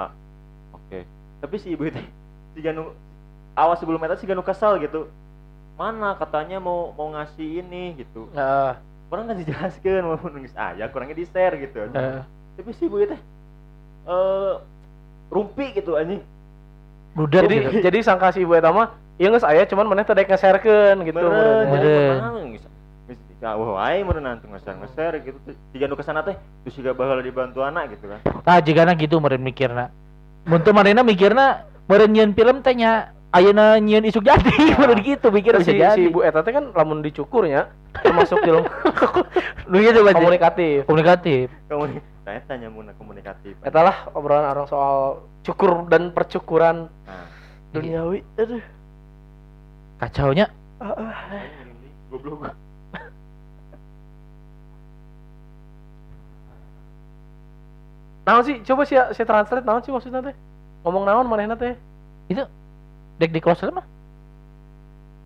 Oke. Tapi si ibu teh si Ganu awas sebelum itu si Ganu kesal gitu. Mana katanya mau mau ngasih ini gitu. Heeh. orang kan dijelaskan mau nulis ayah kurangnya di share gitu. Eh, tapi si ibu teh eh rumpi gitu anjing. Luder Jadi gitu. jadi sangka si ibu eta mah ieu geus aya cuman maneh teh dek nge-sharekeun gitu. meren. Meren. ya wah wae meren nanti nge-share nge-share gitu jika nu ke sana teh terus juga bakal dibantu anak gitu kan Tah jigana gitu meureun mikirna. Mun teu marina mikirna meureun nyieun film teh nya ayeuna nyieun isuk jadi meureun gitu mikir si, bisa jadi. si ibu eta teh kan lamun dicukurnya termasuk film Lu gitu baca. komunikatif. Komunikatif. kamu saya tanya muna komunikatif Eta lah obrolan orang soal cukur dan percukuran nah duniawi. Aduh. Kacaunya goblok Naon sih? Coba sih saya translate naon sih maksudnya teh? Ngomong naon manehna teh? dek di closer mah